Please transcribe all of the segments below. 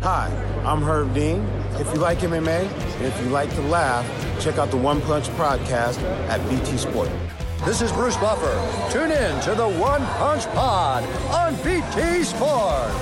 Hi, I'm Herb Dean. If you like MMA and if you like to laugh, check out the One Punch podcast at BT Sport. This is Bruce Buffer. Tune in to the One Punch Pod on BT Sport.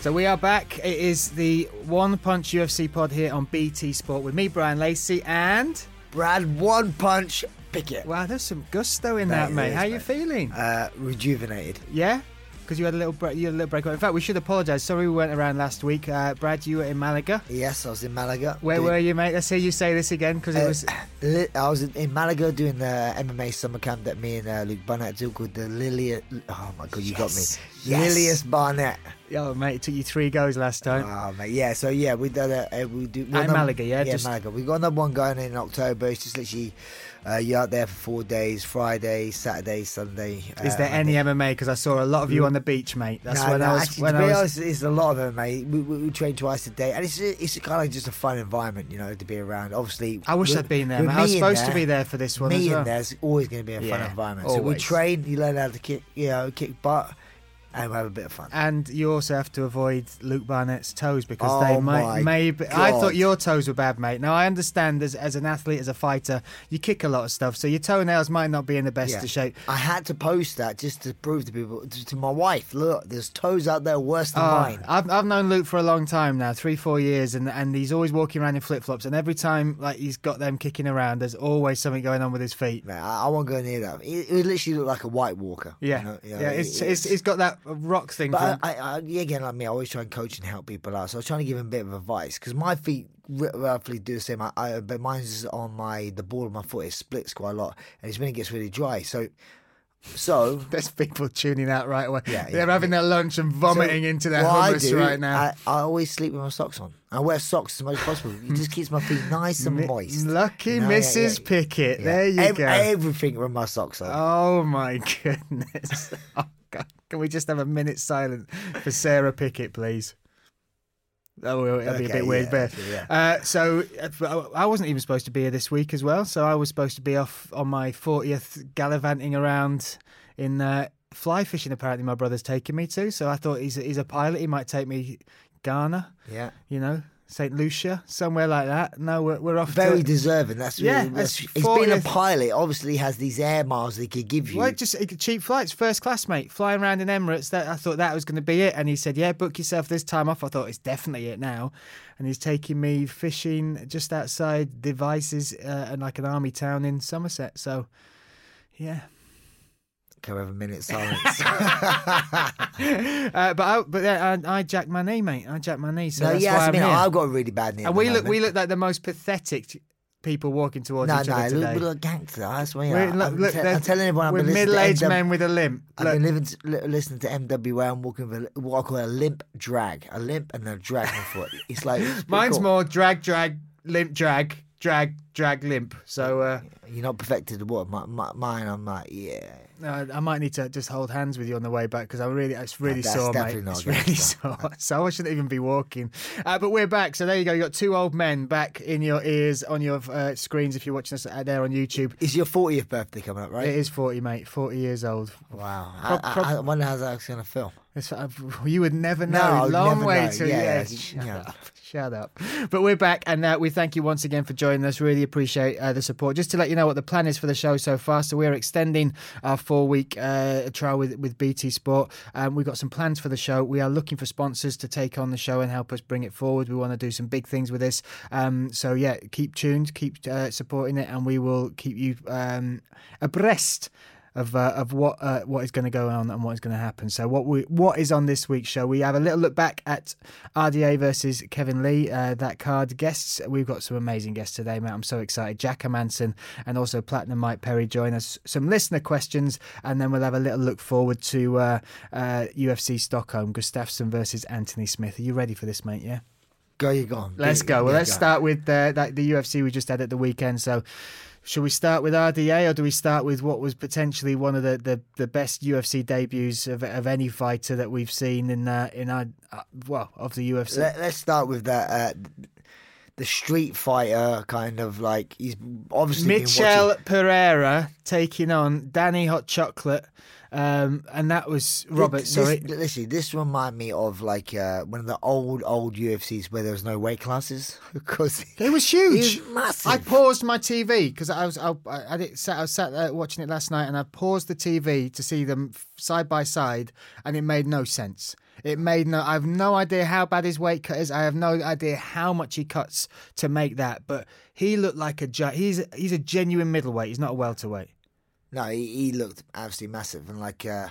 So we are back. It is the One Punch UFC pod here on BT Sport with me, Bryan Lacey, and Brad One Punch Pickett. wow, there's some gusto in that, Mate, mate. it How is, you feeling? Uh, rejuvenated. yeah, because you had a little break. You had a little break. In fact, we should apologise. Sorry, we weren't around last week. Uh, Brad, you were in Malaga. Yes, I was in Malaga. Where doing- were you, mate? Let's hear you say this again because it Uh, was. li- I was in- Malaga doing the MMA summer camp that me and uh, Luke Barnett do called the Lilius. Oh my god, you got me. Yes, yes. Lilius Barnett. Oh, mate, it took you three goes last time. Oh mate, yeah. So yeah, we did. uh, we do. At Malaga, yeah, yeah, just- Malaga. We got another one going in October. It's just literally uh, you're out there for four days: Friday, Saturday, Sunday. Is uh, there any MMA? Because I saw a lot of you on the beach, mate. That's no, when no, I was. actually, when to I be was honest, it's a lot of mate. We, we, we train twice a day, and it's it's kind of just a fun environment, you know, to be around. Obviously, I wish I'd been there. I was supposed to be there for this one Me well. in there's always going to be a fun Yeah, environment. So we train, you learn how to kick, you know, kick butt, and have a bit of fun. And you also have to avoid Luke Barnett's toes because Oh they might maybe. I thought your toes were bad, mate. Now I understand as as an athlete, as a fighter, you kick a lot of stuff, so your toenails might not be in the best Yeah. of shape. I had to post that just to prove to people, to, to my wife, look, there's toes out there worse than Oh, mine. I've I've known Luke for a long time now, three four years, and and he's always walking around in flip flops, and every time like he's got them kicking around, there's always something going on with his feet. Mate, I, I won't go near that. It, it literally looked like a white walker. you Yeah, know, you know, yeah, it's, it- it's it's got that rock thing. But I, I, I, yeah, again, like me, I always try and coach and help people out. So I was trying to give him a bit of advice because my feet roughly do the same. I, I, but mine's on my the ball of my foot. It splits quite a lot, and it's when it gets really dry. So, so there's people tuning out right away. Yeah, They're yeah, having their lunch and vomiting so into their hummus do, right now. I, I always sleep with my socks on. I wear socks as much as possible. It just keeps my feet nice and moist. Lucky yeah, Mrs. yeah. Pickett. Yeah. There you go. Everything with my socks on. Oh my goodness. Can we just have a minute silent for Sarah Pickett, please? Oh, well, that'd be a Okay, bit weird. yeah, but, actually, yeah. uh, so I wasn't even supposed to be here this week as well. So I was supposed to be off on my 40th gallivanting around in uh, fly fishing. Apparently, my brother's taking me to. So I thought he's a, he's a pilot. He might take me Ghana, yeah. you know, St. Lucia, somewhere like that. No, we're, we're off. Very to, deserving. That's Yeah, really, that's, he's been a pilot. Obviously, has these air miles that he could give you. Well, just cheap flights, first class, mate. Flying around in Emirates. That I thought that was going to be it. And he said, "Yeah, book yourself this time off." I thought it's definitely it now. And he's taking me fishing just outside Devizes uh, and like an army town in Somerset. So, yeah. Can we have a minute silence? Uh, but I, but yeah, I, I jacked my knee, mate. I jacked my knee. So no, that's yes, why I I'm mean. I've got a really bad knee. and we look, moment. we look like the most pathetic people walking towards No, each no, other look, today. we look gangster. That's why. We're- look, I'm, look, te- I'm telling everyone. I've we're middle-aged men with a limp. I've Look, been living to, listening to MWA. I'm walking with a, what I call a limp drag, a limp and a drag on foot. It's like it's mine's cool. more drag, drag, limp, drag, drag, drag, limp. So. Uh, You're not perfected. What my, my, mine? I'm like, yeah. No, I might need to just hold hands with you on the way back because I really, it's really that's sore, mate. definitely not It's really gangster. sore. So I shouldn't even be walking. Uh, but we're back. So there you go. You got two old men back in your ears on your uh, screens if you're watching us out there on YouTube. Is your 40th birthday coming up, right? It is forty, mate. Forty years old. Wow. Prob- I, prob- I, I wonder how that's going to feel. It's, uh, you would never know. No, I Long never way know. to Yeah, yeah. Shut up. But we're back, and uh, we thank you once again for joining us. Really appreciate uh, the support. Just to let you know what the plan is for the show so far. So we're extending our four-week uh, trial with with BT Sport. Um, we've got some plans for the show. We are looking for sponsors to take on the show and help us bring it forward. We want to do some big things with this. Um, so yeah, keep tuned, keep uh, supporting it, and we will keep you um, abreast of uh, of what uh, what is going to go on and what is going to happen. So what we what is on this week's show? We have a little look back at RDA versus Kevin Lee. Uh, that card guests. We've got some amazing guests today, Matt. I'm so excited. Jack Manson and also Platinum Mike Perry join us. Some listener questions, and then we'll have a little look forward to uh, uh, UFC Stockholm. Gustafsson versus Anthony Smith. Are you ready for this, mate? Yeah. Go, you go on. Let's go. Well, let's start with uh, that, the UFC we just had at the weekend. So, should we start with RDA or do we start with what was potentially one of the, the, the best UFC debuts of, of any fighter that we've seen in uh, in our uh, well of the UFC? Let, us start with that. Uh, the Street Fighter kind of like he's obviously Mitchell watching... Pereira taking on Danny Hot Chocolate. Um, and that was Robert. This, sorry, this, listen, this remind me of like uh, one of the old old UFCs where there was no weight classes because it was huge, it was massive. I paused my TV because I was I, I, I, sat, I was sat there watching it last night, and I paused the TV to see them side by side, and it made no sense. It made no. I have no idea how bad his weight cut is. I have no idea how much he cuts to make that. But he looked like a he's he's a genuine middleweight. He's not a welterweight. No, he, he looked absolutely massive and like, uh,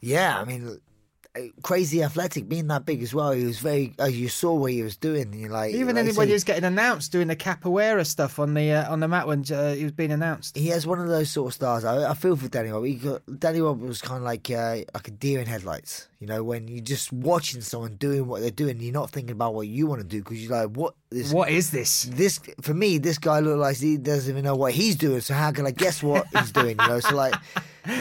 yeah, I mean, crazy athletic, being that big as well. He was very. Uh, you saw what he was doing. You like even like when he was getting announced doing the capoeira stuff on the uh, on the mat when uh, he was being announced. He has one of those sort of stars. I, I feel for Danny Rob. Got, Danny Rob was kind of like uh, like a deer in headlights. You know, when you're just watching someone doing what they're doing, you're not thinking about what you want to do because you're like, what this? What is this? This for me, this guy looks like he doesn't even know what he's doing. So how can I guess what he's doing? You know, so like.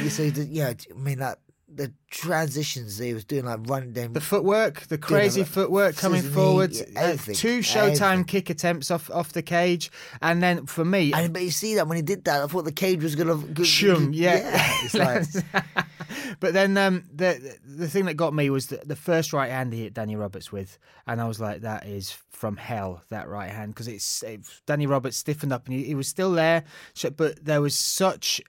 you So yeah, I mean that the transitions he was doing, like running them, the footwork, the crazy footwork coming forward, uh, two Showtime everything. kick attempts off off the cage, and then for me, and but you see that when he did that, I thought the cage was gonna shum, yeah. yeah like... but then um, the the thing that got me was the, the first right hand he hit Danny Roberts with, and I was like, that is from hell, that right hand, because it's it, Danny Roberts stiffened up and he, he was still there, but there was such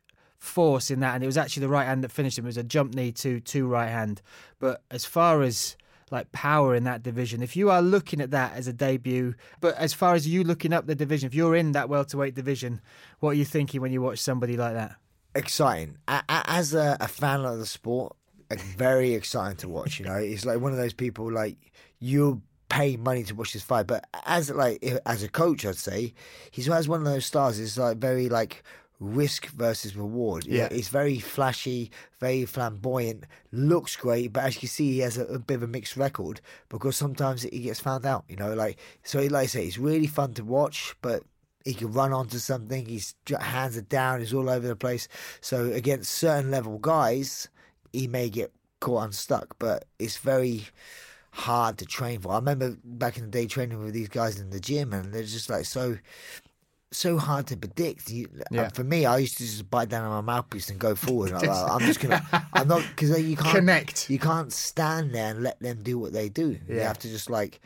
force in that, and it was actually the right hand that finished him. It was a jump knee to to right hand. But as far as like power in that division, if you are looking at that as a debut, but as far as you looking up the division, if you're in that welterweight division, what are you thinking when you watch somebody like that? Exciting. As a, a fan of the sport, very exciting to watch. You know, it's like one of those people like you pay money to watch this fight. But as like as a coach, I'd say he's has one of those stars. It's like very like risk versus reward. Yeah, it's very flashy, very flamboyant, looks great, but as you see, he has a, a, bit of a mixed record because sometimes he gets found out. You know, like so, like I say, it's really fun to watch, but. He can run onto something. His hands are down. He's all over the place. So against certain level guys, he may get caught unstuck. But it's very hard to train for. I remember back in the day training with these guys in the gym, and they're just like so so hard to predict. You, uh, yeah. For me, I used to just bite down on my mouthpiece and go forward. I'm, like, I'm just gonna. I'm not because you can't connect. You can't stand there and let them do what they do. Yeah. You have to just like,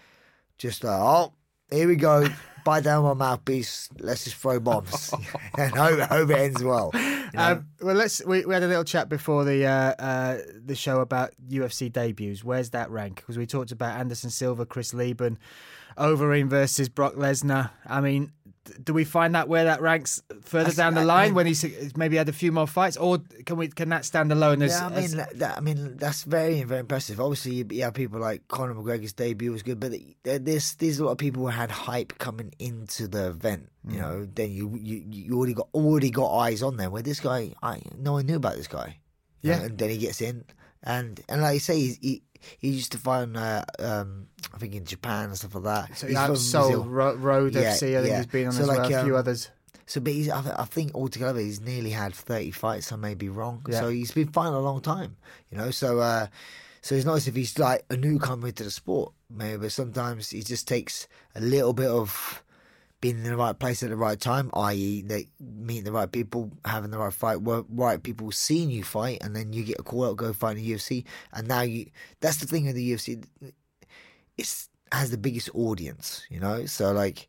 just like, oh, here we go. bite down on my mouthpiece. Let's just throw bombs and hope, hope, it ends well. You know? um, well, let's. We, we, had a little chat before the uh, uh, the show about UFC debuts. Where's that rank? Because we talked about Anderson Silva, Chris Leben, Overeem versus Brock Lesnar. I mean, do we find that where that ranks further down the line I mean, when he's maybe had a few more fights, or can we can that stand alone? As, yeah, I mean, as... that, I mean that's very very impressive. Obviously, you, you have people like Conor McGregor's debut was good, but there's there's a lot of people who had hype coming into the event. You mm. know, then you, you you already got already got eyes on them. Where this guy, I no one knew about this guy. Yeah, know, and then he gets in, and and like you say, he he used to fight uh, um, I think in Japan and stuff like that. So he's from Seoul Road yeah, FC. I think yeah. he's been on so as like, well. A few um, others. So, but he's, I, think altogether he's nearly had thirty fights. I may be wrong. Yeah. So he's been fighting a long time. You know, so uh, so it's nice if he's like a newcomer to the sport. Maybe, but sometimes he just takes a little bit of being in the right place at the right time, i.e., they meeting the right people, having the right fight, right people seeing you fight, and then you get a call out, go fight in the UFC, and now you. That's the thing with the UFC. It's has the biggest audience, you know. So like,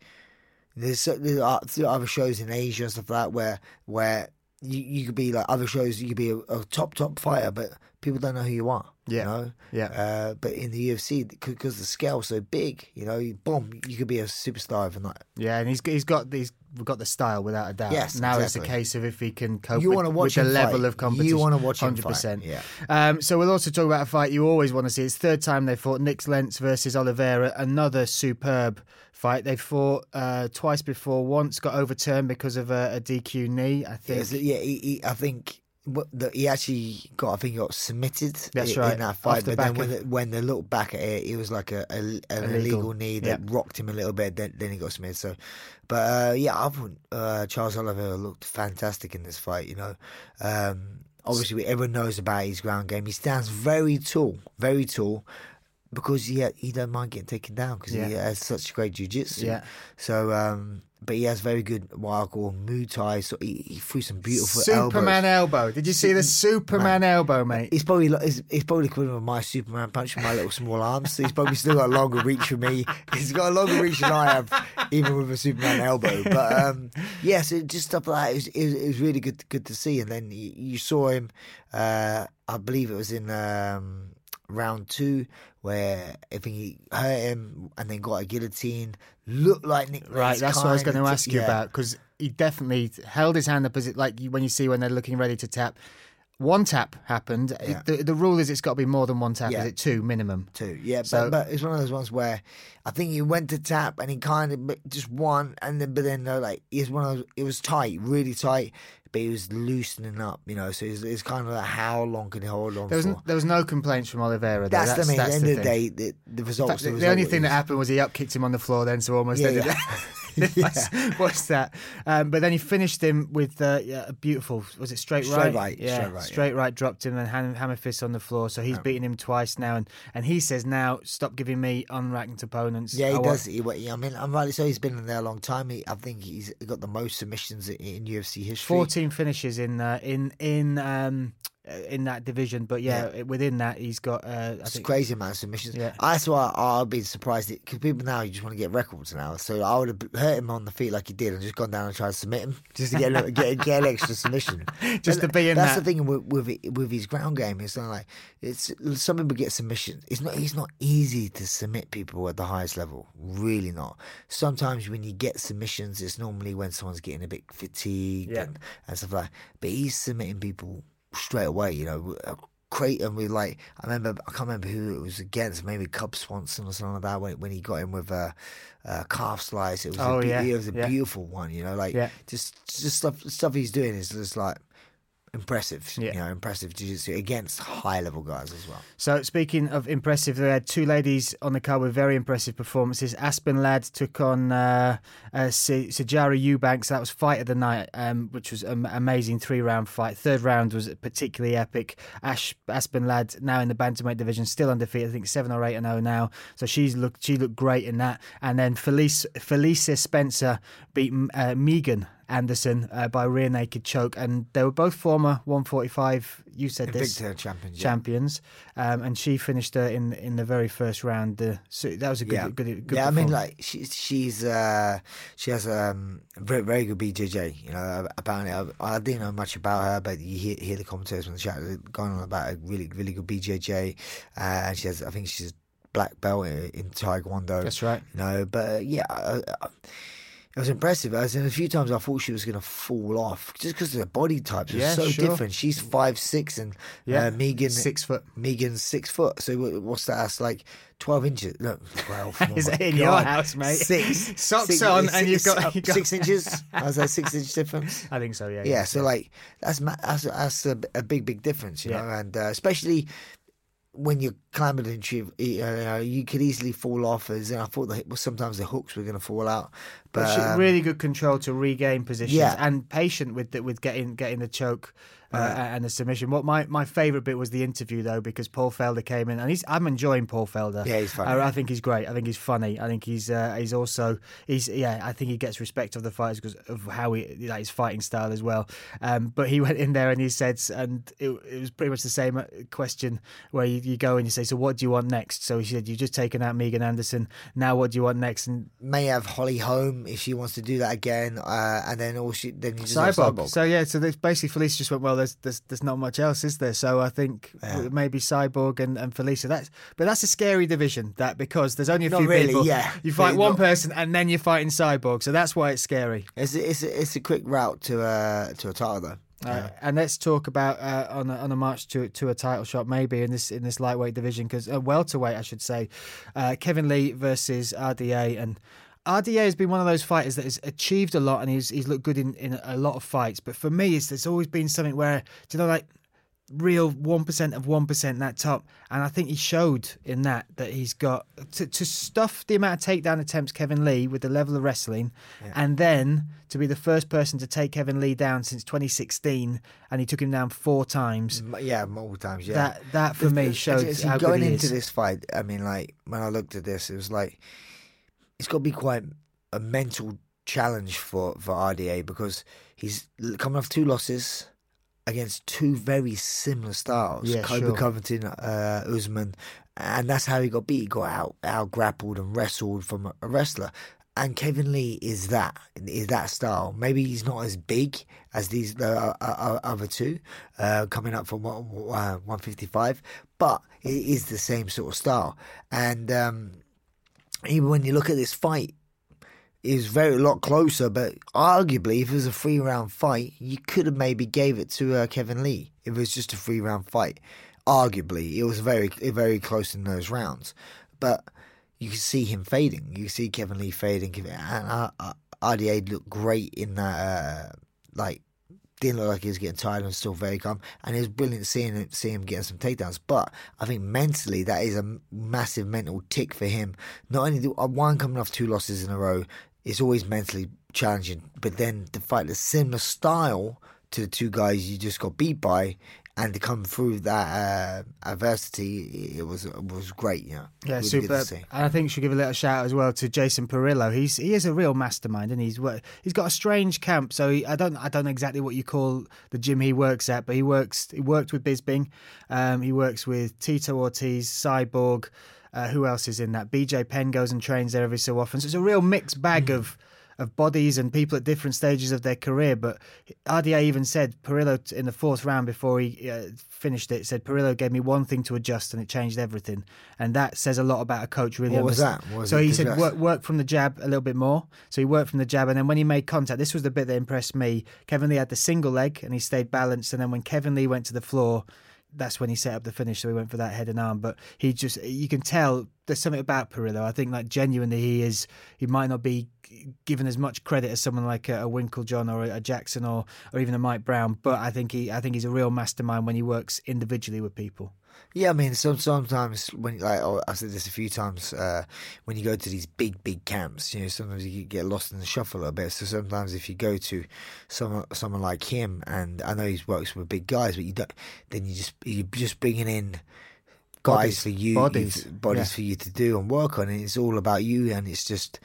there's, uh, there's other shows in Asia and stuff like that where where you, you could be like other shows, you could be a, a top top fighter, but people don't know who you are. Yeah. You know? Yeah. Uh, but in the UFC, because the scale's so big, you know, you, boom, you could be a superstar overnight. Yeah, and he's he's got these we've got the style without a doubt. Yes, now it's a case of if he can cope You with, watch with the him level fight. of competition. You wanna watch him hundred percent. yeah. Um, so we'll also talk about a fight you always want to see. It's third time they fought Nik Lentz versus Oliveira. Another superb fight. They fought uh, twice before. Once got overturned because of a, a DQ knee. I think. Yes, yeah, he, he, I think the, he actually got. I think he got submitted. That's i- right, in that fight. the But then when, of- the, when they look back at it, it was like a, a an Illegal. illegal, knee that rocked him a little bit. Then then he got submitted. So, but uh, yeah, I thought uh, Charles Oliveira looked fantastic in this fight. You know. Um, Obviously, everyone knows about his ground game. He stands very tall, very tall, because he he don't mind getting taken down because he has such great jiu-jitsu. Yeah. So, um, but he has very good what I call Muay Thai. So he, he threw some beautiful Superman elbows. elbow. Did you see the Superman elbow, mate? He's probably like- he's, he's probably equivalent of my Superman punch with my little small arms. So he's probably still got a longer reach for me. He's got a longer reach than I have, even with a Superman elbow. But um, yeah, so just stuff like that. It was, it was, it was really good good to see. And then you, you saw him. Uh, I believe it was in um, round two where I think he hurt him and then got a guillotine. Looked like Nick. Right, that's what I was going to ask you yeah. about because he definitely held his hand up as it like when you see when they're looking ready to tap. One tap happened. Yeah. The, the rule is it's got to be more than one tap. Yeah. Is it two minimum? too. Yeah, So- but, but it's one of those ones where I think he went to tap and he kind of just won, and then but then like it's one of those. It was tight, really tight, but he was loosening up, you know. So it's, it's kind of like how long can he hold on There was for? there was no complaints from Oliveira. Though. that's, the main. At the end of the day, the, the results. fact, the, the, result only thing that happened was he up kicked him on the floor then, so almost Yeah, ended yeah. What's, what's that? Um, but then he finished him with uh, yeah, a beautiful. Was it straight, Straight right? right, Yeah, straight right, straight right. Dropped him and ham- hammer fist on the floor. So he's beaten him twice now, and, and he says now stop giving me unranked opponents. Yeah, I he want- does. He, I mean, I'm rightly so. He's been in there a long time. He, I think he's got the most submissions in, in UFC history. 14 finishes in uh, in in um, in that division, but yeah, within that he's got. Uh, I It's think, crazy amount of submissions. Yeah. That's why I'd be surprised because people now you just want to get records now. So I would have hurt him on the feet like he did and just gone down and tried to submit him just to get a- get, get an extra submission. Just But to be in That's that. the thing with with, with his ground game. It's not like it's some people get submissions. It's not. It's not easy to submit people at the highest level. Really not. Sometimes when you get submissions, it's normally when someone's getting a bit fatigued Yeah. and, and stuff like. that. But he's submitting people straight away. You know, uh, Creighton with like I remember I can't remember who it was against. Maybe Cub Swanson or something like that. When when he got in with a, a calf slice, it was Oh, a, yeah, it was a yeah. beautiful one. You know, like Yeah. just just stuff stuff he's doing is just like impressive. Yeah. You know, impressive jiu-jitsu against high level guys as well. So speaking of impressive, they had two ladies on the card with very impressive performances. Aspen Ladd took on uh, uh, Sijara Eubanks. That was fight of the night, um, which was an amazing three round fight. Third round was particularly epic. Ash Aspen Ladd now in the bantamweight division, still undefeated. I think seven or eight and zero now. So she's looked she looked great in that. And then Felice Felicia Spencer beat uh, Megan. Anderson uh, by rear naked choke, and they were both former 145. You said this champions. yeah. champions, um, and she finished her in in the very first round. Uh, so that was a good, yeah, good, good. yeah. I mean, like she's she's uh, she has um very very good BJJ. You know, apparently I, I didn't know much about her, but you hear, hear the commentators on the chat going on about a really really good BJJ, uh, and she has I think she's black belt in, in Taekwondo. That's right. You know, but uh, yeah. I, I, it was impressive. As in a few times, I thought she was going to fall off just because of the body types are Yeah, so sure. different. She's five six, and Yeah, uh, Megan six foot. Megan's six foot. So what's that? That's like twelve inches. No, twelve. Is oh it my in your house, mate? Six Socks six- on six- and you've got- six- you've got- six inches. Was like six inch difference. I think so. Yeah. Yeah, so like that's that's that's a, a big big difference, you Yeah. know, and uh, especially when you're climbing a tree, you, know, you could easily fall off. As I thought the, well, sometimes the hooks were going to fall out, but, But um, really good control to regain positions Yeah. and patient with the, with getting getting the choke uh, and the submission. What my, my favourite bit was the interview though because Paul Felder came in and he's I'm enjoying Paul Felder. Yeah, he's funny. I, I think he's great. I think he's funny. I think he's uh, he's also he's yeah. I think he gets respect of the fighters because of how he like his fighting style as well. Um, but he went in there and he said and it, it was pretty much the same uh, question where you, you go and you say so what do you want next? So he said you've just taken out Megan Anderson. Now what do you want next? And may have Holly Holm if she wants to do that again, uh, and then all she then you just Cyborg. Cyborg. So yeah, so basically Felice just went, well, there's there's, there's not much else, is there? So I think maybe Cyborg and, and Felicia. That's but that's a scary division. That because there's only a Not few really, people. yeah. You fight one not- person and then you're fighting Cyborg. So that's why it's scary. It's a, it's it's a quick route to uh, to a title though. Uh, and let's talk about uh, on a, on a march to to a title shot maybe in this in this lightweight division because uh, welterweight I should say, uh, Kevin Lee versus RDA and. RDA has been one of those fighters that has achieved a lot and he's he's looked good in, in a lot of fights. But for me, it's, there's always been something where, do you know, like real 1% of 1% that top. And I think he showed in that that he's got to, to stuff the amount of takedown attempts Kevin Lee with the level of wrestling and then to be the first person to take Kevin Lee down since 2016 and he took him down four times. Yeah, multiple times. Yeah, That that for me the- showed see, how good going into this fight. I mean, like when I looked at this, it was like it's got to be quite a mental challenge for for RDA because he's coming off two losses against two very similar styles. Yeah, Colby sure. Covington, uh, Usman, and that's how he got beat. He got out out grappled and wrestled from a- wrestler. And Kevin Lee is that is that style. Maybe he's not as big as these uh, uh, uh, other two, uh, coming up from one, uh, 155, but it is the same sort of style. And um, even when you look at this fight, is very a lot closer. But arguably, if it was a three round fight, you could have maybe gave it to uh, Kevin Lee. If it was just a three round fight, arguably, it was very very close in those rounds. But you can see him fading. You see Kevin Lee fading. And uh, uh, RDA looked great in that. Uh, like didn't look like he was getting tired and still very calm. And it was brilliant seeing him, seeing him getting some takedowns. But I think mentally, that is a massive mental tick for him. Not only do, uh, one coming off two losses in a row, it's always mentally challenging. But then to fight a similar style to the two guys you just got beat by, and to come through that uh, adversity, it was it was great. You know, Yeah, Really super. And I think should give a little shout out as well to Jason Parillo. He's he is a real mastermind, and he's he's got a strange camp. So he, I don't I don't know exactly what you call the gym he works at, but he works he worked with Bisping, um, he works with Tito Ortiz, Cyborg. Uh, who else is in that? BJ Penn goes and trains there every so often. So it's a real mixed bag of of bodies and people at different stages of their career. But RDA even said Parillo in the fourth round before he uh, finished it said Parillo gave me one thing to adjust and it changed everything. And that says a lot about a coach. Really, What was that? What was so he said work, work from the jab a little bit more. So he worked from the jab, and then when he made contact, this was the bit that impressed me. Kevin Lee had the single leg and he stayed balanced, and then when Kevin Lee went to the floor. That's when he set up the finish, so he went for that head and arm. But he just—you can tell there's something about Parillo. I think, like genuinely, he is. He might not be given as much credit as someone like a, a Winkeljohn or a, a Jackson or or even a Mike Brown. But I think he, I think he's a real mastermind when he works individually with people. Yeah, I mean, some, sometimes when like oh, I said this a few times, uh, when you go to these big, big camps, you know, sometimes you get lost in the shuffle a bit. So sometimes if you go to someone, someone like him, and I know he works with big guys, but you don't, then you just you're just bringing in guys Bodies. for you, Bodies. bodies Yeah. for you to do and work on. And it's all about you, and it's just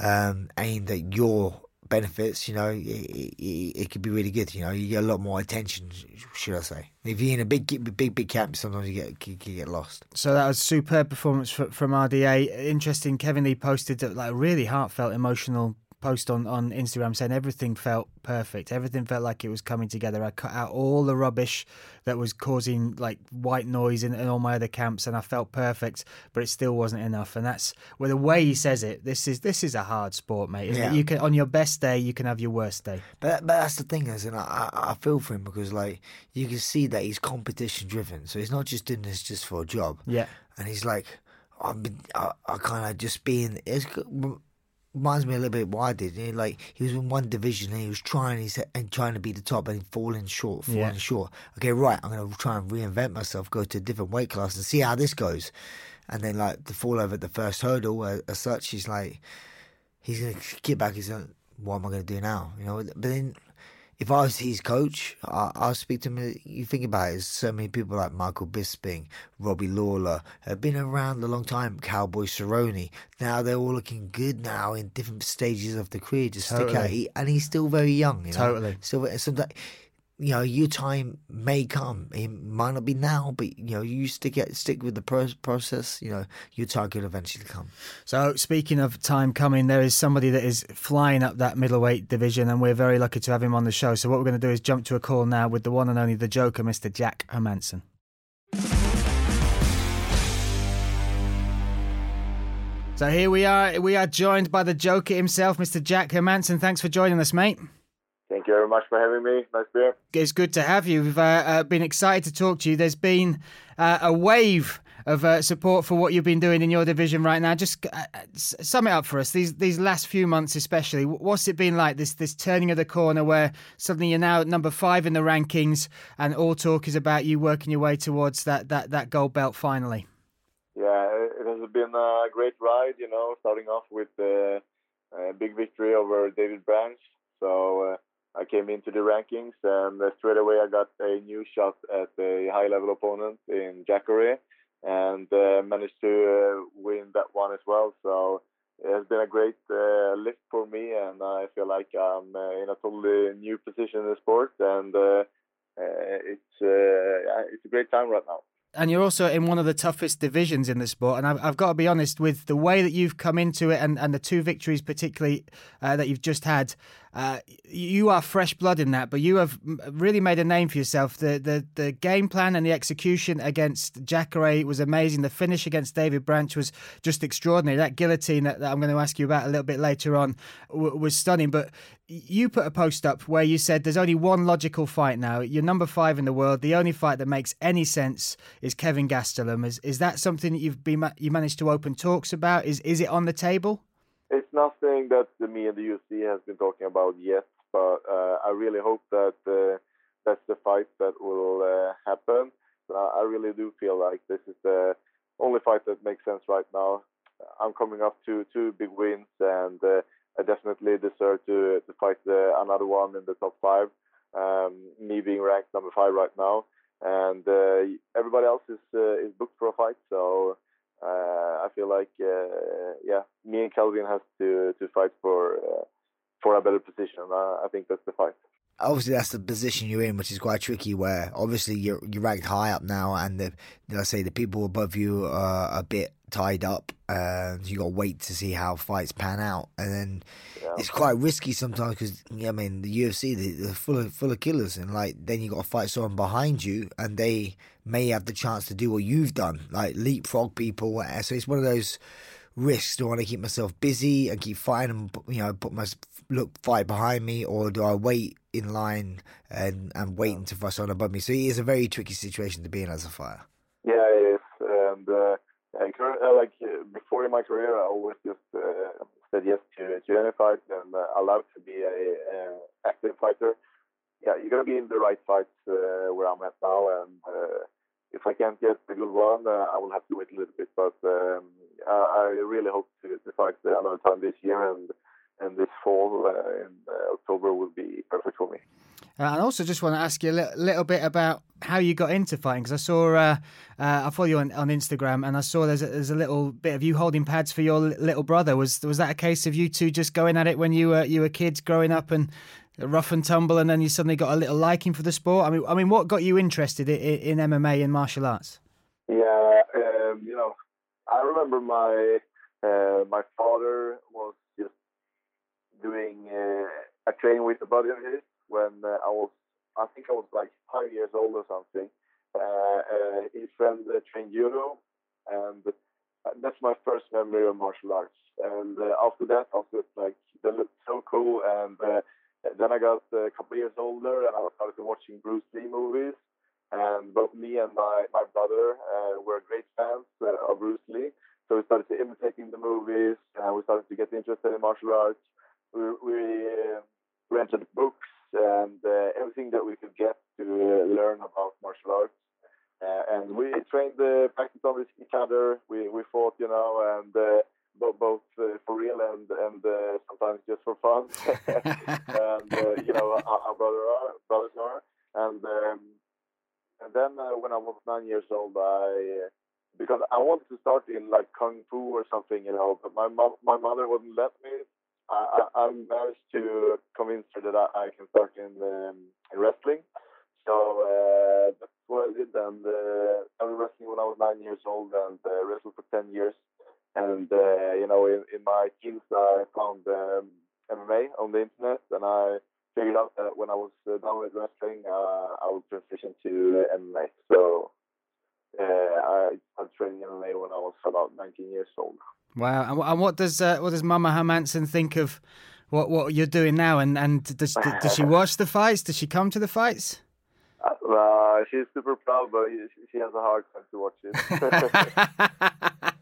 um, aimed at your benefits. You know, it, it, it could be really good. You know, you get a lot more attention, should I say? If you're in a big, big, big camp, sometimes you get you, get lost. So that was superb performance from RDA. Interesting. Kevin Lee posted a, like really heartfelt, emotional post on, on Instagram saying everything felt perfect. Everything felt like it was coming together. I cut out all the rubbish that was causing like white noise in, in all my other camps, and I felt perfect. But it still wasn't enough. And that's well, the way he says it. This is this is a hard sport, mate. Isn't it? Yeah. You can on your best day, you can have your worst day. But but that's the thing is, and I, I I feel for him because like you can see that he's competition driven. So he's not just doing this just for a job. Yeah. And he's like, I've been, I, I kind of just being. It's, reminds me a little bit I did. You like he was in one division and he was trying, he's and trying to be the top and falling short, falling Yeah. short. Okay, right. I'm gonna try and reinvent myself, go to a different weight class and see how this goes. And then like the fall over at the first hurdle, uh, as such, he's like, he's gonna get back. He's like, what am I gonna do now? You know. But then, if I was his coach, I, I'll speak to him. You think about it, so many people like Michael Bisping, Robbie Lawler have been around a long time. Cowboy Cerrone. Now they're all looking good now in different stages of the career. Just stick out, Totally. he, and he's still very young. You know? Totally. Still, sometimes you know your time may come. It might not be now, but you know you stick stick with the pro- process. You know your time could eventually come. So speaking of time coming, there is somebody that is flying up that middleweight division, and we're very lucky to have him on the show. So what we're going to do is jump to a call now with the one and only the Joker, Mr. Jack Hermansson. So here we are. We are joined by the Joker himself, Mr. Jack Hermansson. Thanks for joining us, mate. Thank you very much for having me. Nice to be here. It's good to have you. We've uh, uh, been excited to talk to you. There's been uh, a wave of uh, support for what you've been doing in your division right now. Just uh, sum it up for us. These these last few months, especially, what's it been like? This this turning of the corner where suddenly you're now number five in the rankings, and all talk is about you working your way towards that that that gold belt finally. Yeah, it has been a great ride. You know, starting off with a big victory over David Branch. So I came into the rankings, and straight away I got a new shot at a high-level opponent in Jacare, and uh, managed to uh, win that one as well. So it has been a great uh, lift for me, and I feel like I'm uh, in a totally new position in the sport, and uh, uh, it's it's a great time right now and you're also in one of the toughest divisions in the sport. And I've, I've, got to be honest with the way that you've come into it, and, and the two victories particularly uh, that you've just had. Uh, you are fresh blood in that, but you have really made a name for yourself. The the the game plan and the execution against Jacare was amazing. The finish against David Branch was just extraordinary. That guillotine that, that I'm going to ask you about a little bit later on w- was stunning. But you put a post up where you said there's only one logical fight now. You're number five in the world. The only fight that makes any sense is Kelvin Gastelum. Is is that something that you've been you managed to open talks about? Is is it on the table? It's nothing that me and the UFC has been talking about yet, but uh, I really hope that uh, that's the fight that will uh, happen. I really do feel like this is the only fight that makes sense right now. I'm coming up to two big wins, and uh, I definitely deserve to to fight uh, another one in the top five. Um, me being ranked number five right now, and uh, everybody else is is booked for a fight. So uh, I feel like uh, yeah, me and Kelvin has to to fight for uh, for a better position. I think that's the fight obviously that's the position you're in, which is quite tricky. Where obviously you're you're ranked high up now, and the let's say the people above you are a bit tied up, and you got to wait to see how fights pan out, and then yeah. it's quite risky sometimes because yeah, I mean the UFC they're full of full of killers, and like then you got to fight someone behind you, and they may have the chance to do what you've done, like leapfrog people. So it's one of those risks? Do I want to keep myself busy and keep fighting and you know put my look fight behind me, or do I wait in line and and wait until fight someone above me? So it is a very tricky situation to be in as a fighter. Yeah, it is, and uh, uh, like uh, before in my career, I always just uh, said yes to to any fight and uh, allowed to be a, a active fighter. Yeah, you're gonna be in the right fights uh, where I'm at now, and if I can't get a good one, I will have to wait a little bit. But um, I really hope to, to fight another time this year, and and this fall uh, in uh, October will be perfect for me. Uh, and also, just want to ask you a little, bit about how you got into fighting because I saw uh, uh, I follow you on, on Instagram and I saw there's a, there's a little bit of you holding pads for your little brother. Was was that a case of you two just going at it when you were you were kids growing up and rough and tumble, and then you suddenly got a little liking for the sport? I mean, I mean, what got you interested in, in MMA and martial arts? Yeah, um, you know, I remember my uh, my father was just doing uh, a training with a buddy of his when uh, I was I think I was like five years old or something. Uh, uh, his friend uh, trained judo, and that's my first memory of martial arts. And after that, I was just like, that looked so cool. And then I got a couple years older, and I started watching Bruce Lee movies. And both me and my, my brother uh, were great fans uh, of Bruce Lee. So we started to imitating the movies, and we started to get interested in martial arts. We, we uh, rented books and uh, everything that we could get to learn about martial arts. Uh, and we trained, uh, practiced on each other. We we fought, you know, and both, uh, for real and and uh, sometimes just for fun. and uh, you know, our, our brother are, brothers are. And um, and then when I was nine years old, I because I wanted to start in like kung fu or something, you know, but my mom, my mother wouldn't let me. I, I, I managed to convince her that I, I can start in, um, in wrestling, So uh, that's what I did. And uh, I was wrestling when I was nine years old and uh, wrestled for 10 years. And, uh, you know, in, in my teens, I found um, MMA on the internet and I figured out that when I was uh, done with wrestling, uh, I would transition to MMA. So uh, I started training MMA when I was about 19 years old. Wow. And, and what does uh, what does Mama Hermansson think of what what you're doing now? And and does does she watch the fights? Does she come to the fights? Uh, she's super proud, but she has a hard time to watch it.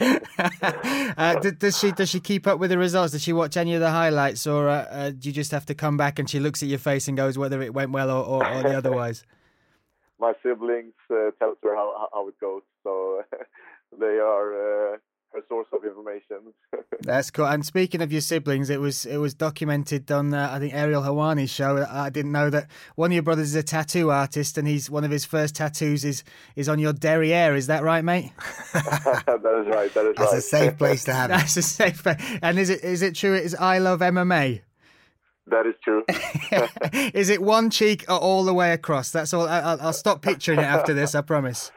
uh, does she does she keep up with the results? Does she watch any of the highlights, or uh, uh, do you just have to come back and she looks at your face and goes whether it went well or, or, or the otherwise? My siblings uh, tell her how how it goes, so they are uh, her source of information. That's cool. And speaking of your siblings, it was it was documented on uh, I think Ariel Helwani's show. I didn't know that one of your brothers is a tattoo artist, and he's one of his first tattoos is is on your derriere. Is that right, mate? that is right. That is That's right. That's a safe place to have it. That's a safe. place. And is it is it true? It is I love MMA. That is true. is it one cheek or all the way across? That's all. I, I'll, I'll stop picturing it after this. I promise.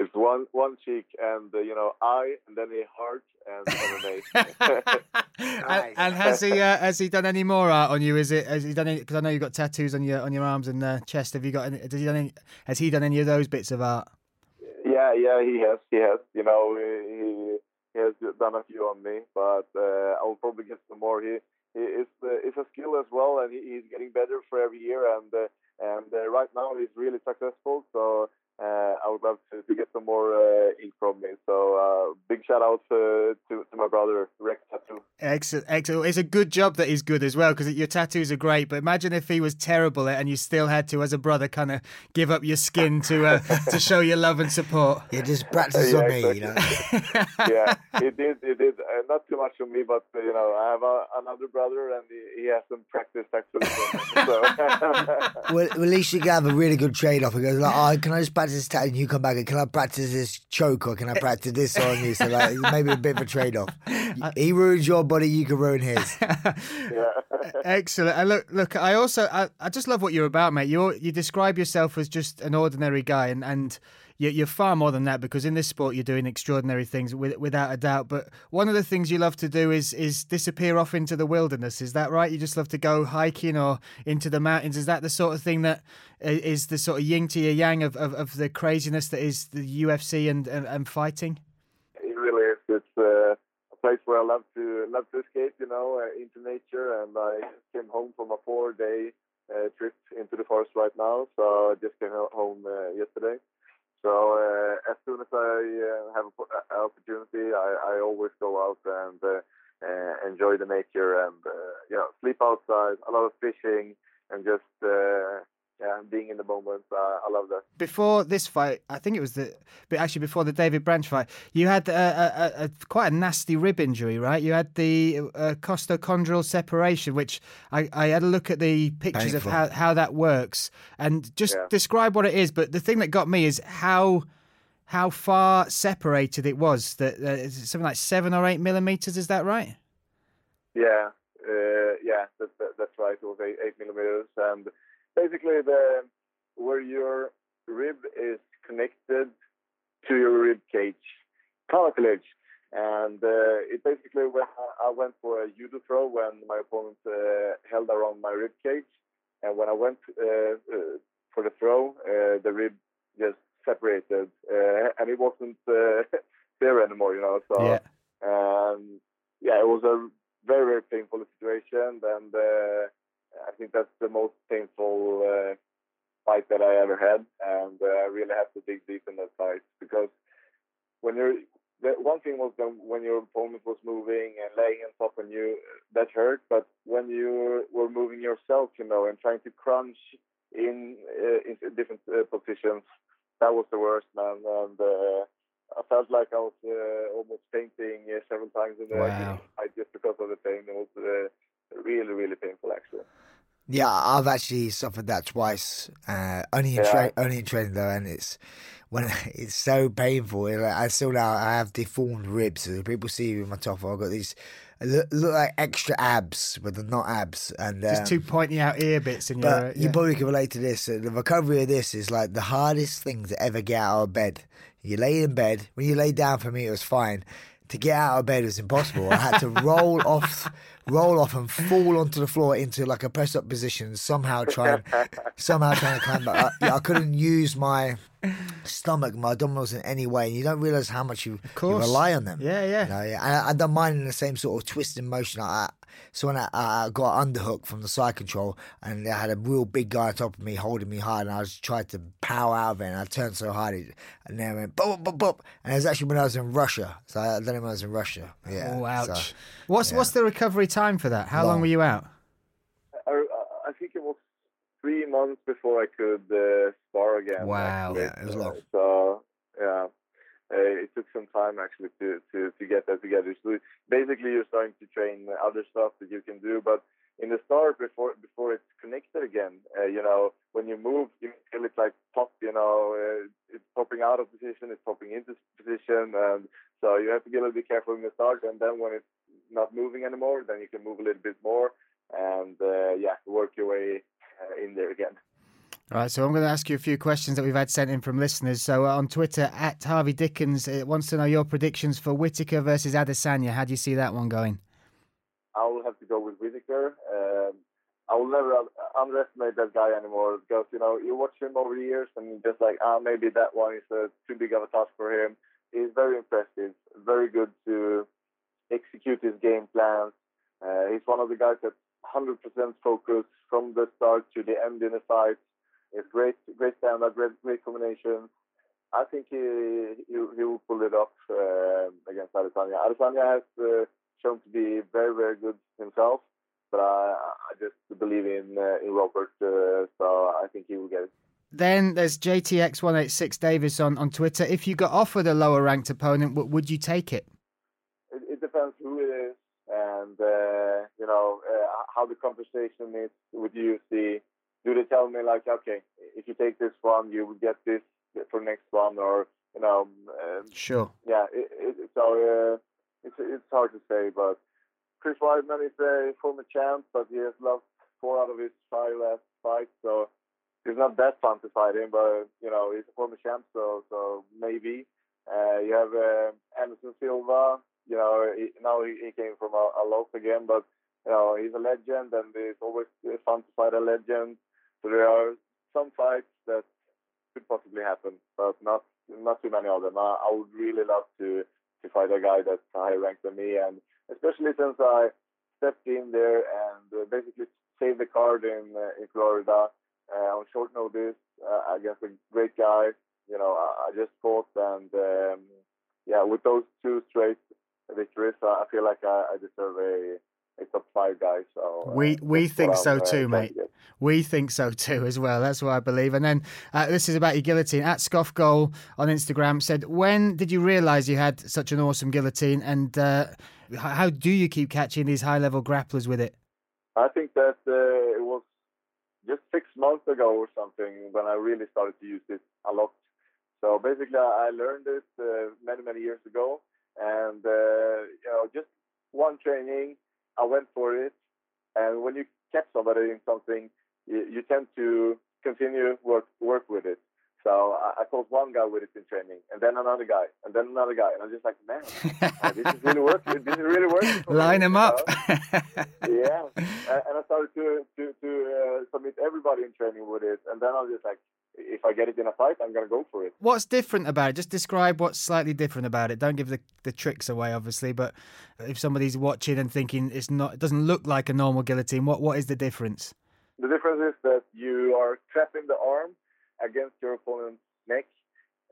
It's one one cheek and uh, you know I and then a heart and MMA. and, and has he uh, has he done any more art on you? Is it has he done any? Because I know you've got tattoos on your on your arms and uh, chest. Have you got? Any, has he done any? Has he done any of those bits of art? yeah, yeah, he has. He has. You know, he, he has done a few on me, but uh, I will probably get some more. He, he is uh, it's a skill as well, and he, he's getting better for every year. And uh, and uh, right now he's really successful. So I would love to, to get some more uh, ink from me. So uh, big shout out to, to, to my brother Rex Tattoo. Excellent, excellent. It's a good job that he's good as well because your tattoos are great. But imagine if he was terrible and you still had to, as a brother, kind of give up your skin to uh, to show your love and support. Yeah, just practice Yeah, on me, you know. yeah, he did. He did. Uh, not too much on me, but uh, you know, I have a, another brother, and he, he has some practice actually. so well, well, at least you can have a really good trade off. It goes like, oh, can I just practice that? And you come back and can I practice this choke or can I practice this on you? So like, maybe a bit of a trade off. Uh, he ruins your body, you can ruin his. yeah. Excellent. And look, look. I also, I, I just love what you're about, mate. You you describe yourself as just an ordinary guy, and and you're, far more than that because in this sport you're doing extraordinary things with, without a doubt. But one of the things you love to do is is disappear off into the wilderness. Is that right? You just love to go hiking or into the mountains. Is that the sort of thing that is the sort of yin to your yang of, of, of the craziness that is the UFC and and, and fighting? It really is. It's uh, a place where I love to love to escape, you know, uh, into nature. And I came home from a four-day uh, trip into the forest right now, so I just came home uh, yesterday. So uh, as soon as I uh, have an opportunity, I, I always go out and uh, uh, enjoy the nature and uh, you know sleep outside. A lot of fishing and just uh, yeah, being in the moment. Uh, I love that. Before this fight, I think it was the, but actually before the David Branch fight, you had a, a, a, a quite a nasty rib injury, right? You had the uh, costochondral separation, which I, I had a look at the pictures Painful. of how, how that works, and just Yeah. describe what it is. But the thing that got me is how how far separated it was. That uh, something like seven or eight millimeters. Is that right? Yeah, uh, yeah, that, that, that's right. It was eight, eight millimeters, and basically the where your rib is connected to your rib cage, cartilage, and uh, it basically when I- went for a judo throw when my opponent uh, held around my rib cage, and when I went uh, uh, for the throw, uh, the rib just separated, uh, and it wasn't uh, there anymore, you know. So. Yeah. Um, yeah, it was a very, very painful situation, and uh, I think that's the most painful uh, fight that I ever had, and uh, I really have to dig deep in that fight because when you're the one thing was that when your opponent was moving and laying on top of you, that hurt. But when you were moving yourself, you know, and trying to crunch in uh, in different uh, positions, that was the worst, man. And uh, I felt like I was uh, almost fainting uh, several times in the Wow. fight just because of the pain. It was uh, really, really painful, actually. Yeah, I've actually suffered that twice. Uh, only in Yeah. tra- only in training though, and it's when it's so painful. Like, I still now I have deformed ribs. So people see with my top, I've got these look, look like extra abs, but they're not abs. And Just um, two pointy out ear bits in your. But uh, you probably can relate to this. Uh, The recovery of this is like the hardest thing to ever get out of bed. You lay in bed. When you lay down, for me, it was fine. To get out of bed was impossible. I had to roll off, roll off, and fall onto the floor into like a press up position. Somehow trying, somehow trying to climb back. up. Yeah, I couldn't use my stomach, my abdominals in any way. And you don't realize how much you, you rely on them. Yeah, yeah. You know, yeah. And I, I done mine in the same sort of twisting motion. I, so when I, I got underhook from the side control, and I had a real big guy on top of me holding me hard, and I was trying to power out of it, and I turned so hard, it, and then I went bop bop bop. And it was actually when I was in Russia. So I done it when I was in Russia. Yeah. Oh, ouch. So, what's yeah. what's the recovery time for that? How long Long. were you out? I, I think it was three months before I could uh, spar again. Wow. Yeah, it was long. So yeah, uh, it took some time actually to, to, to get that together. So basically, you're starting to train other stuff that you can do, but in the start before before it's connected again, uh, you know, when you move, you feel it like pop. You know, uh, it's popping out of position, it's popping into position, and so you have to get a little bit careful in the start. And then when it's not moving anymore, then you can move a little bit more, and uh, yeah, work your way uh, in there again. All right, so I'm going to ask you a few questions that we've had sent in from listeners. So uh, on Twitter, at Harvey Dickens uh, wants to know your predictions for Whittaker versus Adesanya. How do you see that one going? I will have to go with Whittaker. Um, I will never underestimate that guy anymore because you know you watch him over the years and just like ah maybe that one is uh, too big of a task for him. He's very impressive, very good to execute his game plans. Uh, he's one of the guys that 100% focused from the start to the end in the fight. It's great, great stand-up, great, great combination. I think he he, he will pull it off uh, against Adesanya. Adesanya has uh, shown to be very, very good himself, but I, I just believe in uh, in Robert, uh, so I think he will get it. Then there's JTX186 Davis on, on Twitter. If you got offered a lower ranked opponent, w- would you take it? It, it depends who it is, and uh, you know uh, how the conversation is with UFC. Do they tell me like, okay, if you take this one, you will get this for next one, or you know, um, Sure. yeah. It, it, so uh, it's it's hard to say, but Chris Weidman is a former champ, but he has lost four out of his five last fights, so it's not that fun to fight him. But you know, he's a former champ, so so maybe. Uh, you have uh, Anderson Silva. You know, he, now he, he came from a, a loss again, but you know he's a legend, and it's always fun to fight a legend. So there are some fights that could possibly happen, but not not too many of them. I, I would really love to to fight a guy that's higher ranked than me, and especially since I stepped in there and uh, basically saved the card in uh, in Florida uh, on short notice uh, against a great guy. You know, I, I just fought, and um, yeah, with those two straight victories, I I feel like I, I deserve a a top five guy. So uh, We we think so I'm, uh, too, to mate. We think so too as well. That's what I believe. And then uh, this is about your guillotine. At Scoff Goal on Instagram said, "When did you realise you had such an awesome guillotine? And uh, how do you keep catching these high level grapplers with it?" I think that uh, it was just six months ago or something when I really started to use it a lot. So basically, I I learned this uh, many many years ago, and uh, you know, just one training, I went for it. And when you catch somebody in something, you, you tend to continue work work with it. So I, I caught one guy with it in training, and then another guy, and then another guy, and I'm just like, man, uh, this is really working. This is really working. for me," Line them up. know? yeah, and and I started to to to uh, submit everybody in training with it, and then I was just like, if I get it in a fight, I'm gonna go for it. What's different about it? Just describe what's slightly different about it. Don't give the, the tricks away, obviously. But if somebody's watching and thinking it's not, it doesn't look like a normal guillotine. What what is the difference? The difference is that you are trapping the arm against your opponent's neck,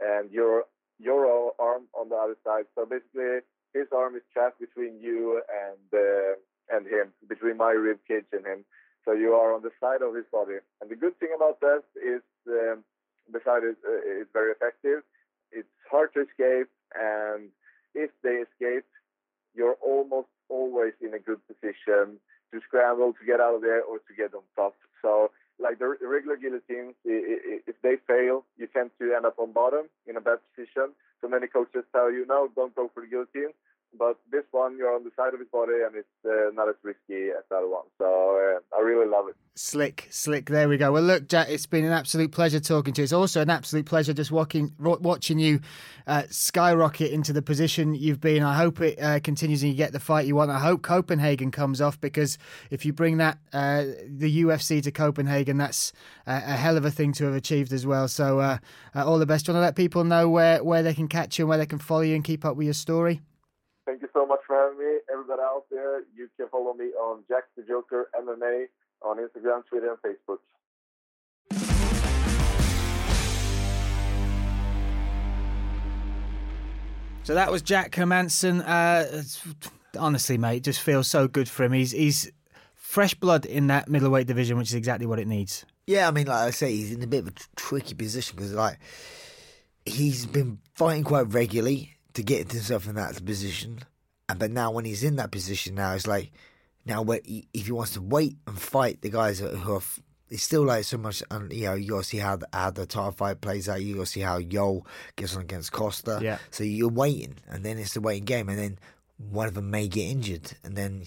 and your your arm on the other side. So basically, his arm is trapped between you and uh, and him, between my rib cage and him. So you are on the side of his body. And the good thing about that is, um, besides it, uh, it's very effective. It's hard to escape, and if they escape, you're almost always in a good position to scramble to get out of there or to get on top. So, like the the regular guillotines, if they fail, you tend to end up on bottom in a bad position. So many coaches tell you, no, don't go for the guillotine. But this one you're on the side of his body and it's uh, not as risky as other one. So uh, I really love it. Slick, slick. There we go. Well, look, Jack, it's been an absolute pleasure talking to you. It's also an absolute pleasure just walking, watching you uh, skyrocket into the position you've been. I hope it uh, continues and you get the fight you want. I hope Copenhagen comes off because if you bring that uh, the UFC to Copenhagen, that's a, hell of a thing to have achieved as well. So, uh, all the best. Do you want to let people know where where they can catch you and where they can follow you and keep up with your story? Thank you so much for having me. Everybody out there, you can follow me on Jack the Joker MMA on Instagram, Twitter, and Facebook. So that was Jack Hermansson. Uh, honestly, mate, just feels so good for him. He's he's fresh blood in that middleweight division, which is exactly what it needs. Yeah, I mean, like I say, he's in a bit of a tricky position because, like, he's been fighting quite regularly to get himself in that position. And but now when he's in that position now, it's like now if he wants to wait and fight the guys who are. It's still like so much, and you know, you gotta see how the, how the title fight plays out. You gotta see how Yo gets on against Costa. Yeah. So you're waiting, and then it's the waiting game, and then one of them may get injured, and then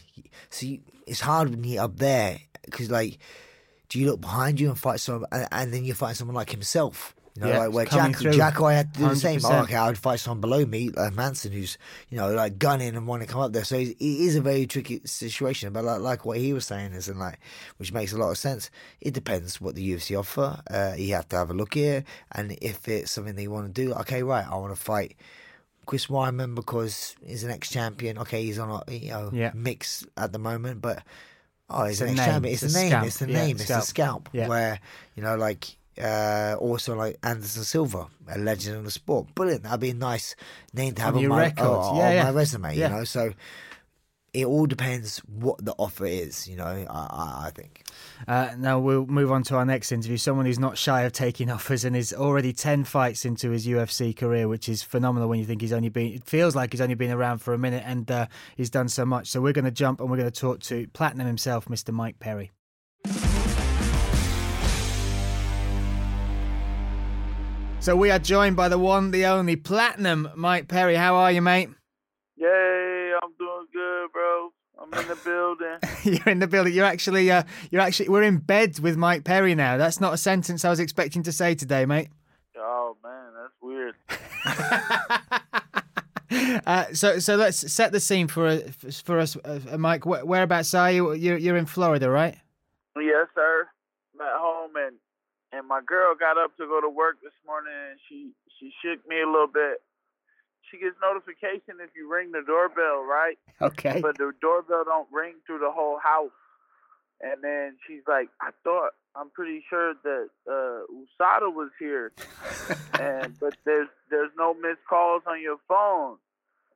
see it's hard when you're up there because like, do you look behind you and fight someone, and, and then you fight someone like himself? You know, yeah, like where Jack, Jack, I had to do 100%. the same. Oh, okay, I would fight someone below me, like Manson, who's you know like gunning and wanting to come up there. So it is a very tricky situation. But like, like what he was saying is, and like which makes a lot of sense. It depends what the UFC offer. Uh, you have to have a look here, and if it's something they want to do, okay, right, I want to fight. Chris Weidman because he's an ex-champion. Okay, he's on a you know yeah. mix at the moment, but oh, he's it's an ex-champion. It's, it's, the name. Scalp. It's the name. Yeah, it's the scalp. Yeah. Where you know, like uh, also like Anderson Silva, a legend in the sport. Brilliant. That'd be a nice name to have on, on my, oh, yeah, on yeah. my resume, you know. So it all depends what the offer is, you know, I, I think. Uh, now we'll move on to our next interview. Someone who's not shy of taking offers and is already 10 fights into his UFC career, which is phenomenal when you think he's only been, it feels like he's only been around for a minute and uh, he's done so much. So we're going to jump and we're going to talk to Platinum himself, Mr. Mike Perry. So we are joined by the one, the only Platinum Mike Perry. How are you, mate? Yay, I'm doing good, bro. I'm in the building. you're in the building. You're actually, uh, you're actually, we're in bed with Mike Perry now. That's not a sentence I was expecting to say today, mate. Oh man, that's weird. uh, so, so let's set the scene for for us, uh, Mike. Whereabouts are you? You're, you're in Florida, right? Yes, sir. I'm at home and and my girl got up to go to work this morning and she she shook me a little bit. She gets notification if you ring the doorbell, right? Okay. But the doorbell don't ring through the whole house. And then she's like, I thought I'm pretty sure that uh USADA was here. and but there's there's no missed calls on your phone.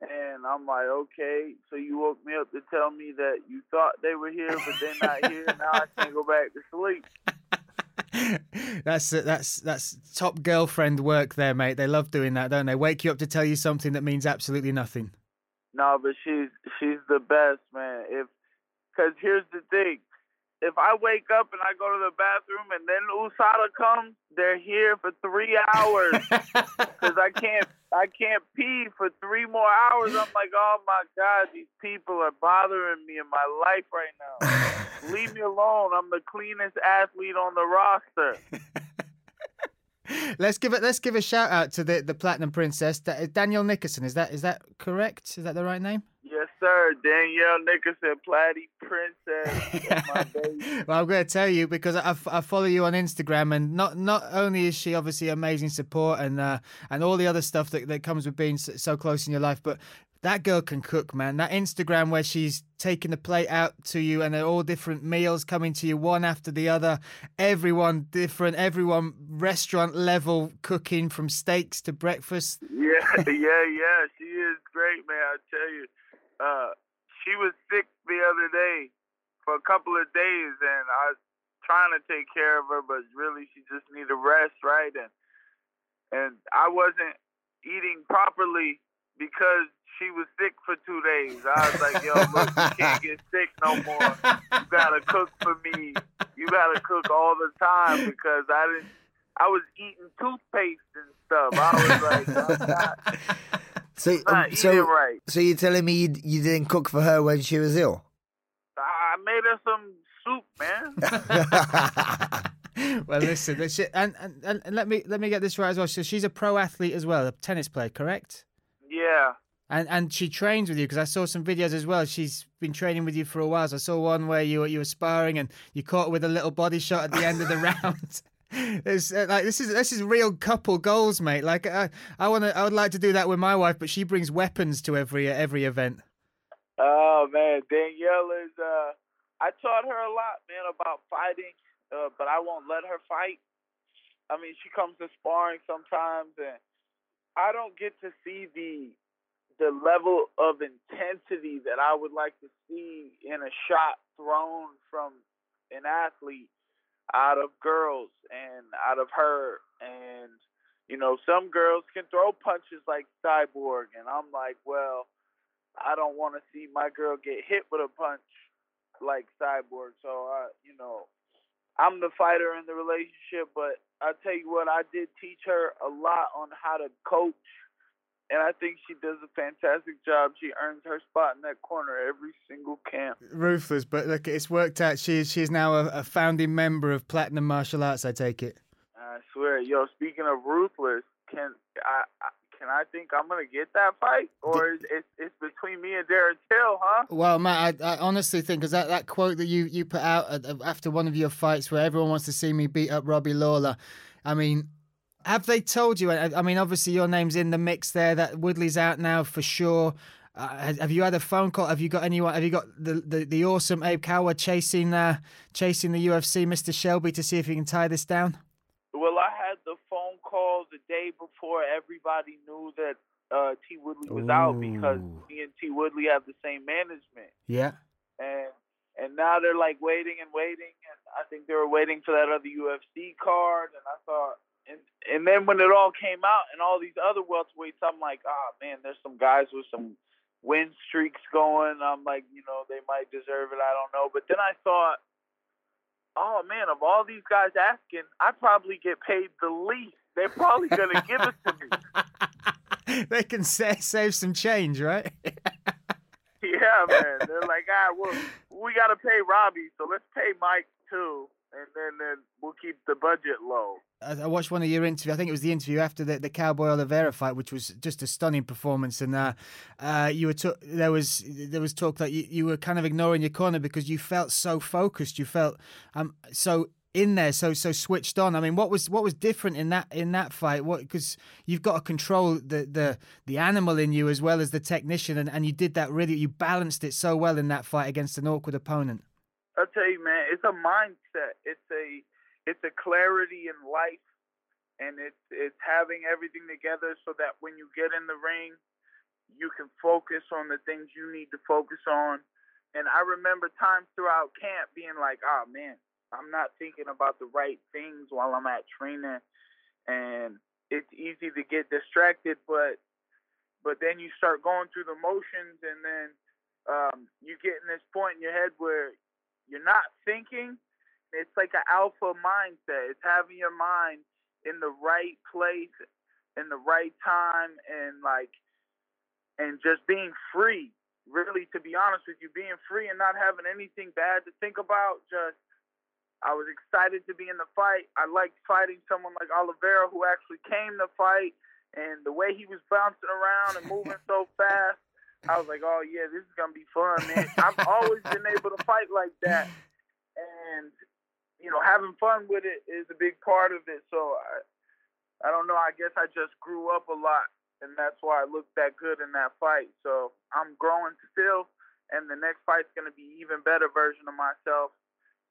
And I'm like, okay, so you woke me up to tell me that you thought they were here, but they're not here. Now I can't go back to sleep. that's that's that's top girlfriend work there, mate. They love doing that, don't they? Wake you up to tell you something that means absolutely nothing. No, but she's she's the best, man. If because here's the thing, if I wake up and I go to the bathroom and then USADA comes, they're here for three hours because I can't I can't pee for three more hours. I'm like, oh my god, these people are bothering me in my life right now. Leave me alone. I'm the cleanest athlete on the roster. let's give it. Let's give a shout out to the the platinum princess, Danielle Nickerson. Is that is that correct? Is that the right name? Yes, sir. Danielle Nickerson, Platty Princess. well, I'm going to tell you because I, I follow you on Instagram, and not not only is she obviously amazing support and uh, and all the other stuff that, that comes with being so close in your life, but that girl can cook, man. That Instagram where she's taking the plate out to you and they're all different meals coming to you one after the other. Everyone different, everyone restaurant level cooking from steaks to breakfast. Yeah, yeah, yeah. She is great, man. I tell you. Uh, she was sick the other day for a couple of days and I was trying to take care of her, but really she just needed rest, right? And and I wasn't eating properly because she was sick for two days. I was like, yo, look, you can't get sick no more. You gotta cook for me. You gotta cook all the time because I didn't. I was eating toothpaste and stuff. I was like, So, Not um, so, eating right. so you're telling me you, you didn't cook for her when she was ill? I made her some soup, man. well, listen, this shit, and, and and and let me let me get this right as well. So she's a pro athlete as well, a tennis player, correct? Yeah. And and she trains with you because I saw some videos as well. She's been training with you for a while. So I saw one where you were you were sparring and you caught with a little body shot at the end of the round. It's uh, like this is this is real couple goals, mate. Like I I want to I would like to do that with my wife, but she brings weapons to every every event. Oh man, Danielle is. uh I taught her a lot, man, about fighting, uh, but I won't let her fight. I mean, she comes to sparring sometimes, and I don't get to see the the level of intensity that I would like to see in a shot thrown from an athlete out of girls and out of her. And you know, some girls can throw punches like Cyborg, and I'm like, well. I don't want to see my girl get hit with a punch like Cyborg. So, i you know, I'm the fighter in the relationship, but I tell you what, I did teach her a lot on how to coach, and I think she does a fantastic job. She earns her spot in that corner every single camp. Ruthless, but look, it's worked out. She is she is now a, a founding member of Platinum Martial Arts. I take it. I swear, yo. Speaking of ruthless, can I? I can I think I'm gonna get that fight, or is it's, it's between me and Darren Till, huh? Well, Matt, I, I honestly think because that, that quote that you, you put out at, after one of your fights, where everyone wants to see me beat up Robbie Lawler. I mean, have they told you? I I mean, obviously your name's in the mix there. That Woodley's out now for sure. Uh, have you had a phone call? Have you got anyone? Have you got the, the, the awesome Abe Kawa chasing uh, chasing the UFC, Mr. Shelby, to see if he can tie this down? Well, I had the phone call the day before everybody knew that uh, T Woodley was out because Ooh. me and T Woodley have the same management, Yeah. and and now they're like waiting and waiting, and I think they were waiting for that other UFC card, and I thought. And, and then when it all came out and all these other welterweights, I'm like, ah, man, there's some guys with some win streaks going. I'm like, you know, they might deserve it. I don't know. But then I thought, oh man, of all these guys asking, I probably get paid the least. They're probably gonna give it to me. they can sa- save some change, right? Yeah, man. They're like, ah, well, we gotta pay Robbie, so let's pay Mike too, and then then we'll keep the budget low. I watched one of your interviews. I think it was the interview after the, the Cowboy Oliveira fight, which was just a stunning performance. And uh, uh, you were there was there was talk that you, you were kind of ignoring your corner because you felt so focused. You felt um so in there, so so switched on. I mean, what was what was different in that in that fight? What because you've got to control the the the animal in you as well as the technician, and, and you did that really. You balanced it so well in that fight against an awkward opponent. I'll tell you, man, it's a mindset. It's a it's a clarity in life, and it's it's having everything together so that when you get in the ring, you can focus on the things you need to focus on. And I remember times throughout camp being like, "Oh man, I'm not thinking about the right things while I'm at training," and it's easy to get distracted. But but then you start going through the motions, and then um, you get in this point in your head where you're not thinking. It's like an alpha mindset. It's having your mind in the right place, in the right time, and like, and just being free. Really, to be honest with you, being free and not having anything bad to think about. Just, I was excited to be in the fight. I liked fighting someone like Oliveira who actually came to fight, and the way he was bouncing around and moving so fast. I was like, oh yeah, this is gonna be fun, man. I've always been able to fight like that, and you know, having fun with it is a big part of it. So I, I don't know. I guess I just grew up a lot, and that's why I looked that good in that fight. So I'm growing still, and the next fight's gonna be even better version of myself.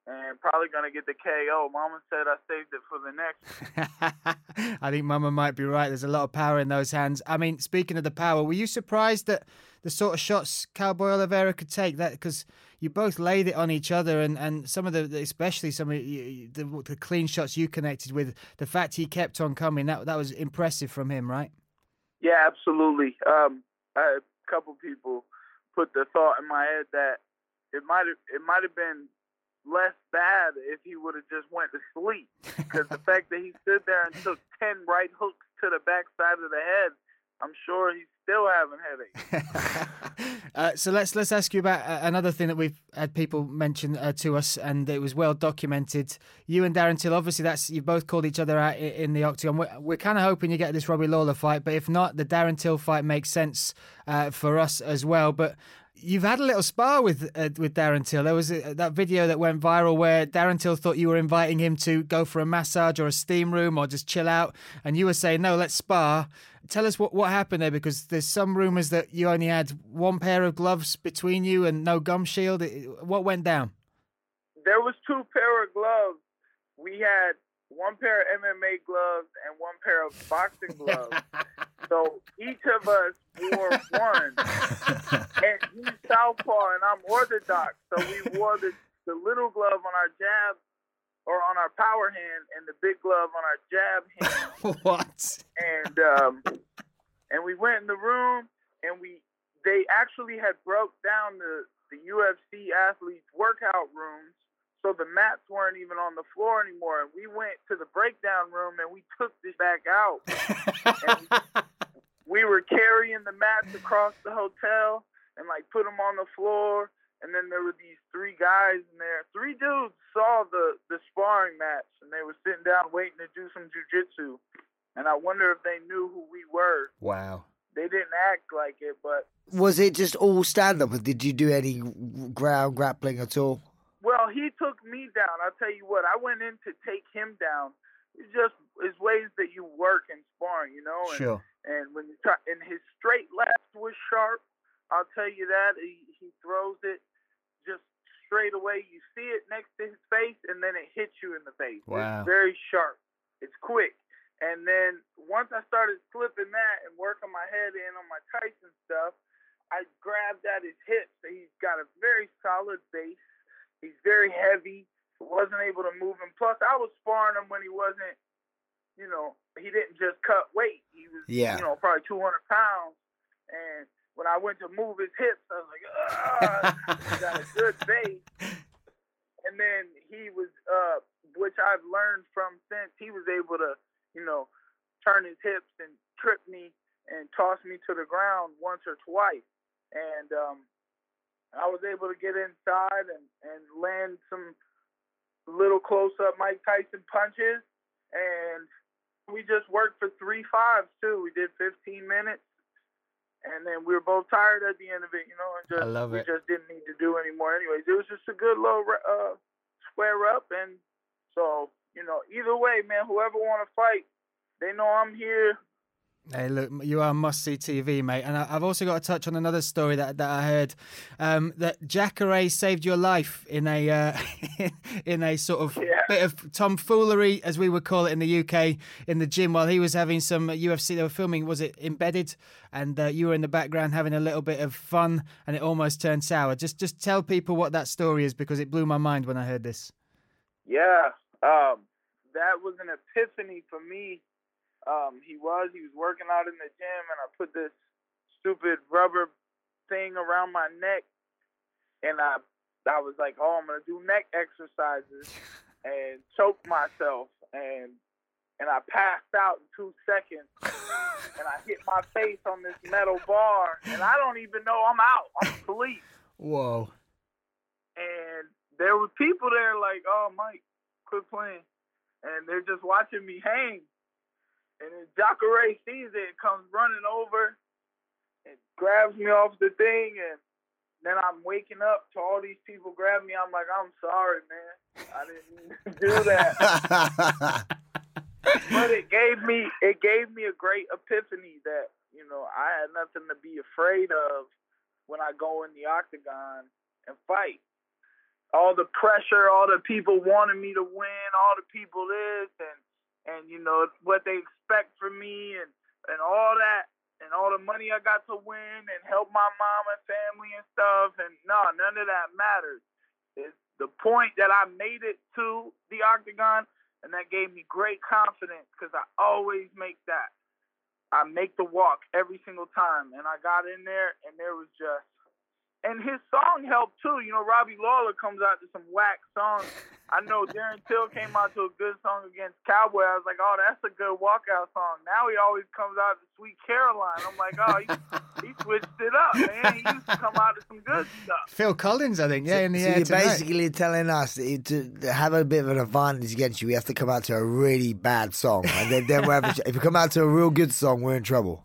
And probably gonna get the KO. Mama said I saved it for the next. I think Mama might be right. There's a lot of power in those hands. I mean, speaking of the power, were you surprised that the sort of shots Cowboy Oliveira could take that because you both laid it on each other, and, and some of the, especially some of the, the, the clean shots you connected with, the fact he kept on coming, that that was impressive from him, right? Yeah, absolutely. Um, a couple people put the thought in my head that it might have it might have been less bad if he would have just went to sleep. Because the fact that he stood there and took ten right hooks to the backside of the head I'm sure he's still having headaches. uh, so let's let's ask you about uh, another thing that we've had people mention uh, to us, and it was well documented. You and Darren Till, obviously, that's you both called each other out in, in the octagon. We're, we're kind of hoping you get this Robbie Lawler fight, but if not, the Darren Till fight makes sense uh, for us as well. But You've had a little spar with uh, with Darren Till. There was a, that video that went viral where Darren Till thought you were inviting him to go for a massage or a steam room or just chill out, and you were saying no, let's spar. Tell us what, what happened there because there's some rumours that you only had one pair of gloves between you and no gum shield. What went down? There was two pair of gloves. We had one pair of MMA gloves and one pair of boxing gloves. so each of us wore one. and he's southpaw and I'm orthodox. So we wore the, the little glove on our jab or on our power hand and the big glove on our jab hand. what? And um, and we went in the room and we they actually had broke down the the UFC athletes workout rooms so the mats weren't even on the floor anymore. And we went to the breakdown room and we took this back out. we were carrying the mats across the hotel and like put them on the floor. And then there were these three guys in there. Three dudes saw the the sparring match and they were sitting down waiting to do some jujitsu. And I wonder if they knew who we were. Wow. They didn't act like it, but was it just all stand up, or did you do any ground grappling at all? Well, he took me down. I'll tell you what. I went in to take him down. It's just it's ways that you work and sparring, you know. And, sure. And when you try, and his straight left was sharp. I'll tell you that he he throws it just straight away. You see it next to his face, and then it hits you in the face. Wow. It's very sharp. It's quick. And then once I started slipping that and working my head in on my Tyson stuff, I grabbed at his hips. He's got a very solid base He's very heavy. Wasn't able to move him. Plus, I was sparring him when he wasn't, you know, he didn't just cut weight. He was, yeah. you know, probably 200 pounds. And when I went to move his hips, I was like, ah, he got a good base. And then he was, uh, which I've learned from since, he was able to, you know, turn his hips and trip me and toss me to the ground once or twice. And um, I was able to get inside and, and land some little close up Mike Tyson punches. And we just worked for three fives too. We did 15 minutes. And then we were both tired at the end of it, you know, and just I love we it. just didn't need to do anymore. Anyways, it was just a good little uh, square up, and so you know, either way, man, whoever want to fight, they know I'm here. Hey, look, you are must see TV, mate. And I, have also got to touch on another story that, that I heard um, that Jacare saved your life in a uh, in a sort of Yeah. bit of tomfoolery, as we would call it in the UK, in the gym while he was having some UFC. They were filming, was it embedded? And uh, you were in the background having a little bit of fun, and it almost turned sour. Just just tell people what that story is because it blew my mind when I heard this. Yeah, um, that was an epiphany for me. Um, he was he was working out in the gym, and I put this stupid rubber thing around my neck, and I I was like, oh, I'm gonna do neck exercises, and choke myself, and and I passed out in two seconds, and I hit my face on this metal bar, and I don't even know I'm out. I'm asleep Whoa. and there were people there like, "Oh, Mike, quit playing," and they're just watching me hang. And then Jacare sees it, comes running over, and grabs me off the thing, and then I'm waking up to all these people grab me. I'm like, "I'm sorry, man, I didn't do that." but it gave me it gave me a great epiphany that you know I had nothing to be afraid of when I go in the octagon and fight all the pressure, all the people wanting me to win, all the people this and and you know what they expect from me and and all that and all the money I got to win and help my mom and family and stuff and no, none of that matters. It's the point that I made it to the octagon and that gave me great confidence because I always make that. I make the walk every single time and I got in there and there was just and his song helped too. You know, Robbie Lawler comes out to some whack songs, I know Darren Till came out to a good song against Cowboy. I was like, oh, that's a good walkout song. Now he always comes out to Sweet Caroline. I'm like, oh, he, he switched it up, man. He used to come out to some good stuff. Phil Collins, I think, yeah, in the so air you're tonight. basically telling us that to, to have a bit of an advantage against you, we have to come out to a really bad song, and then, then we're having, if we come out to a real good song, we're in trouble.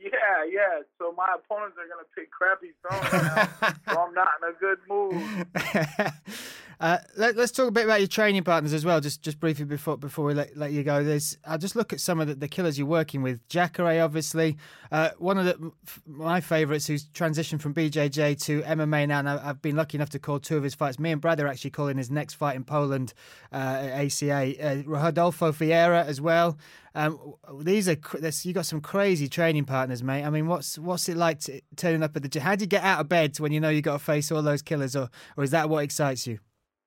Yeah, yeah. So my opponents are gonna pick crappy songs now, so I'm not in a good mood. Uh, let, us talk a bit about your training partners as well, just just briefly before before we let, let you go. There's I'll just look at some of the, the killers you're working with. Jacare, obviously, uh, one of the, my favourites who's transitioned from BJJ to MMA now, and I, have been lucky enough to call two of his fights. Me and Brad are actually calling his next fight in Poland, uh, ACA. Uh, Rodolfo Vieira as well. Um, these are you got some crazy training partners, mate. I mean, what's what's it like to, turning up at the gym? How do you get out of bed when you know you've got to face all those killers, or or is that what excites you?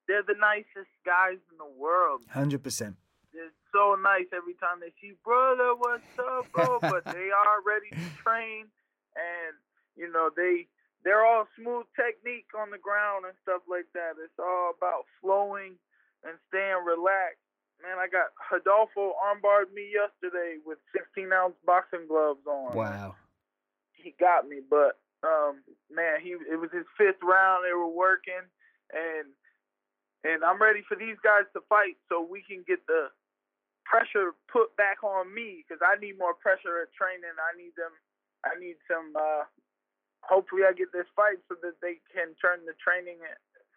They're the nicest guys in the world. Hundred percent. They're so nice every time they see brother, what's up, bro? but they are ready to train, and you know they they're all smooth technique on the ground and stuff like that. It's all about flowing and staying relaxed. Man, I got Rodolfo armbarred me yesterday with 16 ounce boxing gloves on. Wow. He got me, but um, man, he it was his fifth round. They were working, and and I'm ready for these guys to fight so we can get the pressure put back on me because I need more pressure at training. I need them. I need some. Uh, hopefully, I get this fight so that they can turn the training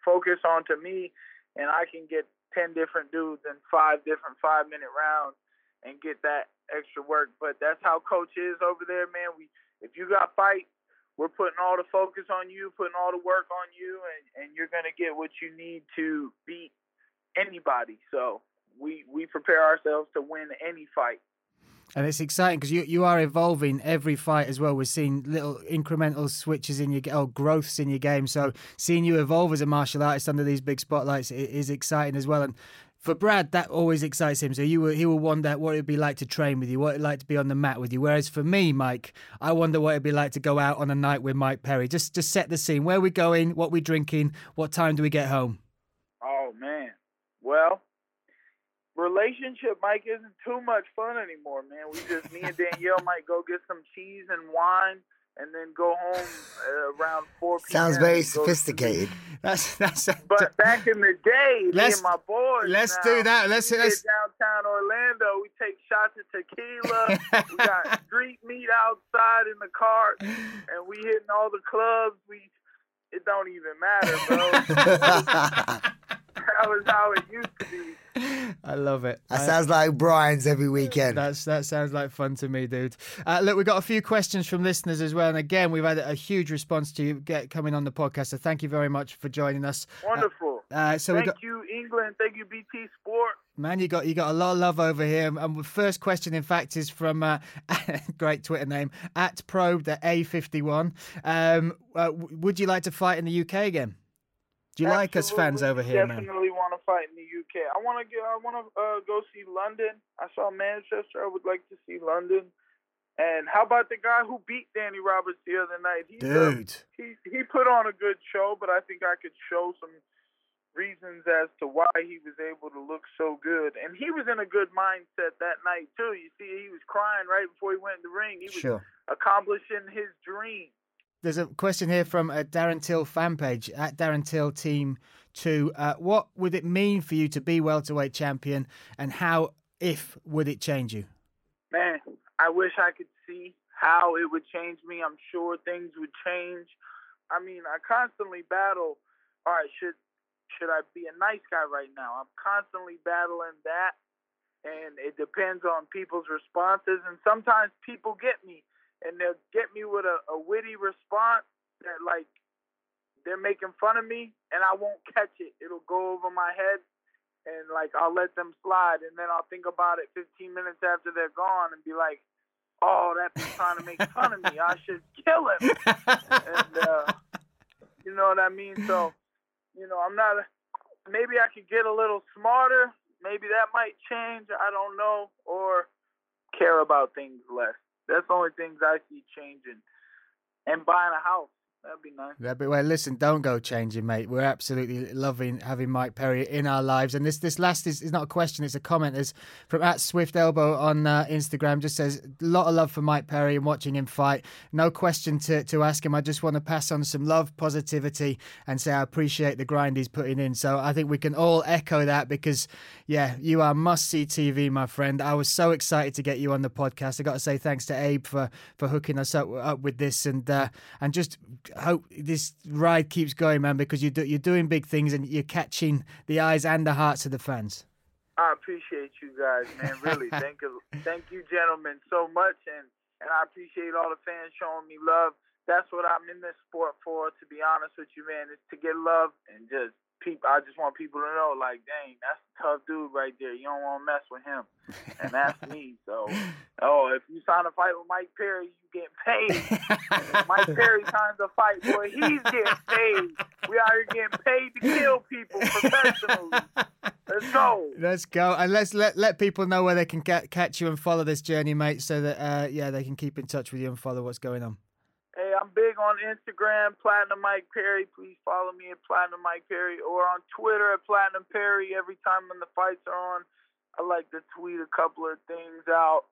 focus onto me, and I can get ten different dudes in five different five minute rounds and get that extra work. But that's how coach is over there, man. We if you got fight, we're putting all the focus on you, putting all the work on you, and, and you're going to get what you need to beat anybody. So we we prepare ourselves to win any fight. And it's exciting because you, you are evolving every fight as well. We're seeing little incremental switches in your oh, growths in your game. So seeing you evolve as a martial artist under these big spotlights is exciting as well. And for Brad, that always excites him. So you will, he will wonder what it'd be like to train with you, what it'd like to be on the mat with you. Whereas for me, Mike, I wonder what it'd be like to go out on a night with Mike Perry. Just just set the scene. Where we going? What we drinking? What time do we get home? Oh man, well, relationship, Mike, isn't too much fun anymore, man. We just me and Danielle might go get some cheese and wine and then go home uh, around 4 p.m. Sounds very sophisticated. That's that's. A, but back in the day, me and my boys. Let's now, do that. Let's let's downtown Orlando. We take shots of tequila. we got street meat outside in the car, and we hitting all the clubs. We it don't even matter, bro. that was how it used to be. I love it. That I, sounds like Brian's every weekend. That's that sounds like fun to me, dude. Uh, look, we've got a few questions from listeners as well, and again, we've had a huge response to you get coming on the podcast. So thank you very much for joining us. Wonderful. Uh, uh, so thank got, you, England. Thank you, BT Sport. Man, you got you got a lot of love over here. And the first question, in fact, is from uh, great Twitter name at probe the A51. Um, uh, would you like to fight in the UK again? Do you Absolutely. like us fans over here, Definitely man? Definitely want to fight in the UK. I want to get. I want to uh, go see London. I saw Manchester. I would like to see London. And how about the guy who beat Danny Roberts the other night? He's Dude, a, he he put on a good show, but I think I could show some reasons as to why he was able to look so good. And he was in a good mindset that night too. You see, he was crying right before he went in the ring. He was sure. accomplishing his dream. There's a question here from a Darren Till fan page at Darren Till Team Two. Uh, what would it mean for you to be welterweight champion, and how, if, would it change you? Man, I wish I could see how it would change me. I'm sure things would change. I mean, I constantly battle. All right, should should I be a nice guy right now? I'm constantly battling that, and it depends on people's responses. And sometimes people get me, and they'll get me with a, a witty response that like they're making fun of me, and I won't catch it. It'll go over my head, and like I'll let them slide, and then I'll think about it 15 minutes after they're gone, and be like, "Oh, that was trying to make fun of me. I should kill him." and uh, you know what I mean? So, you know, I'm not. Maybe I could get a little smarter. Maybe that might change. I don't know, or care about things less. That's the only things I see changing. And buying a house. That'd be nice. Yeah, but well, listen, don't go changing, mate. We're absolutely loving having Mike Perry in our lives. And this this last is, is not a question; it's a comment. Is from at Swift Elbow on uh, Instagram. Just says a lot of love for Mike Perry and watching him fight. No question to to ask him. I just want to pass on some love, positivity, and say I appreciate the grind he's putting in. So I think we can all echo that because, yeah, you are must see TV, my friend. I was so excited to get you on the podcast. I got to say thanks to Abe for for hooking us up up with this and uh, and just hope this ride keeps going, man, because you do, you're doing big things and you're catching the eyes and the hearts of the fans. I appreciate you guys, man. Really, thank you, thank you, gentlemen, so much, and and I appreciate all the fans showing me love. That's what I'm in this sport for. To be honest with you, man, is to get love and just people. I just want people to know, like, dang, that's a tough dude right there. You don't want to mess with him, and that's me. So, oh, if you sign a fight with Mike Perry, you get paid. If Mike Perry signs a fight, boy, he's getting paid. We out here getting paid to kill people professionally. Let's go. Let's go and let's let let people know where they can get, catch you and follow this journey, mate, so that uh, yeah they can keep in touch with you and follow what's going on. Hey, I'm big on Instagram, Platinum Mike Perry. Please follow me at Platinum Mike Perry or on Twitter at Platinum Perry. Every time when the fights are on, I like to tweet a couple of things out.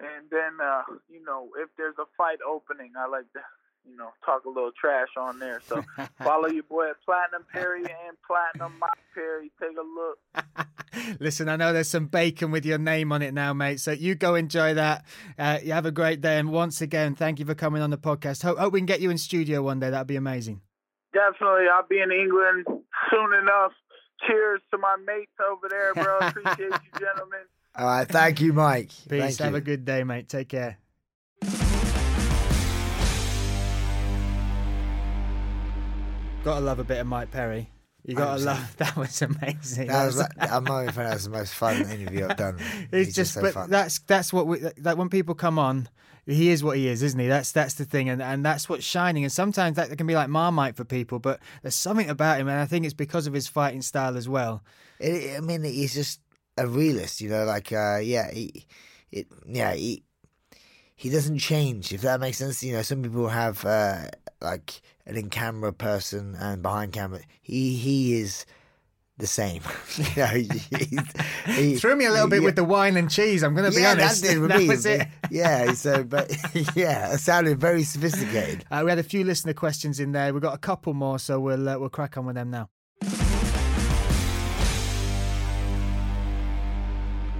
And then, uh, you know, if there's a fight opening, I like to, you know, talk a little trash on there. So follow your boy at Platinum Perry and Platinum Mike Perry. Take a look. Listen, I know there's some bacon with your name on it now, mate. So you go enjoy that. Uh, you have a great day. And once again, thank you for coming on the podcast. Hope, hope we can get you in studio one day. That'd be amazing. Definitely. I'll be in England soon enough. Cheers to my mates over there, bro. Appreciate you, gentlemen. All right, thank you, Mike. Peace. Thank have you. a good day, mate. Take care. Gotta love a bit of Mike Perry. You gotta love that was amazing. That was, I'm not even that was the most fun interview I've done. It's He's just, so but fun. that's that's what we like when people come on. He is what he is, isn't he? That's that's the thing, and and that's what's shining. And sometimes that can be like Marmite for people, but there's something about him, and I think it's because of his fighting style as well. It, I mean, he's just a realist, you know. Like, uh, yeah, he, it, yeah, he, he doesn't change. If that makes sense, you know. Some people have uh, like an in-camera person and behind camera. He he is the same. you know, he, he- Threw me a little bit yeah. with the wine and cheese. I'm going to be yeah, honest. that That was it. Yeah, so but yeah, it sounded very sophisticated. Uh, we had a few listener questions in there. We've got a couple more, so we'll uh, we'll crack on with them now.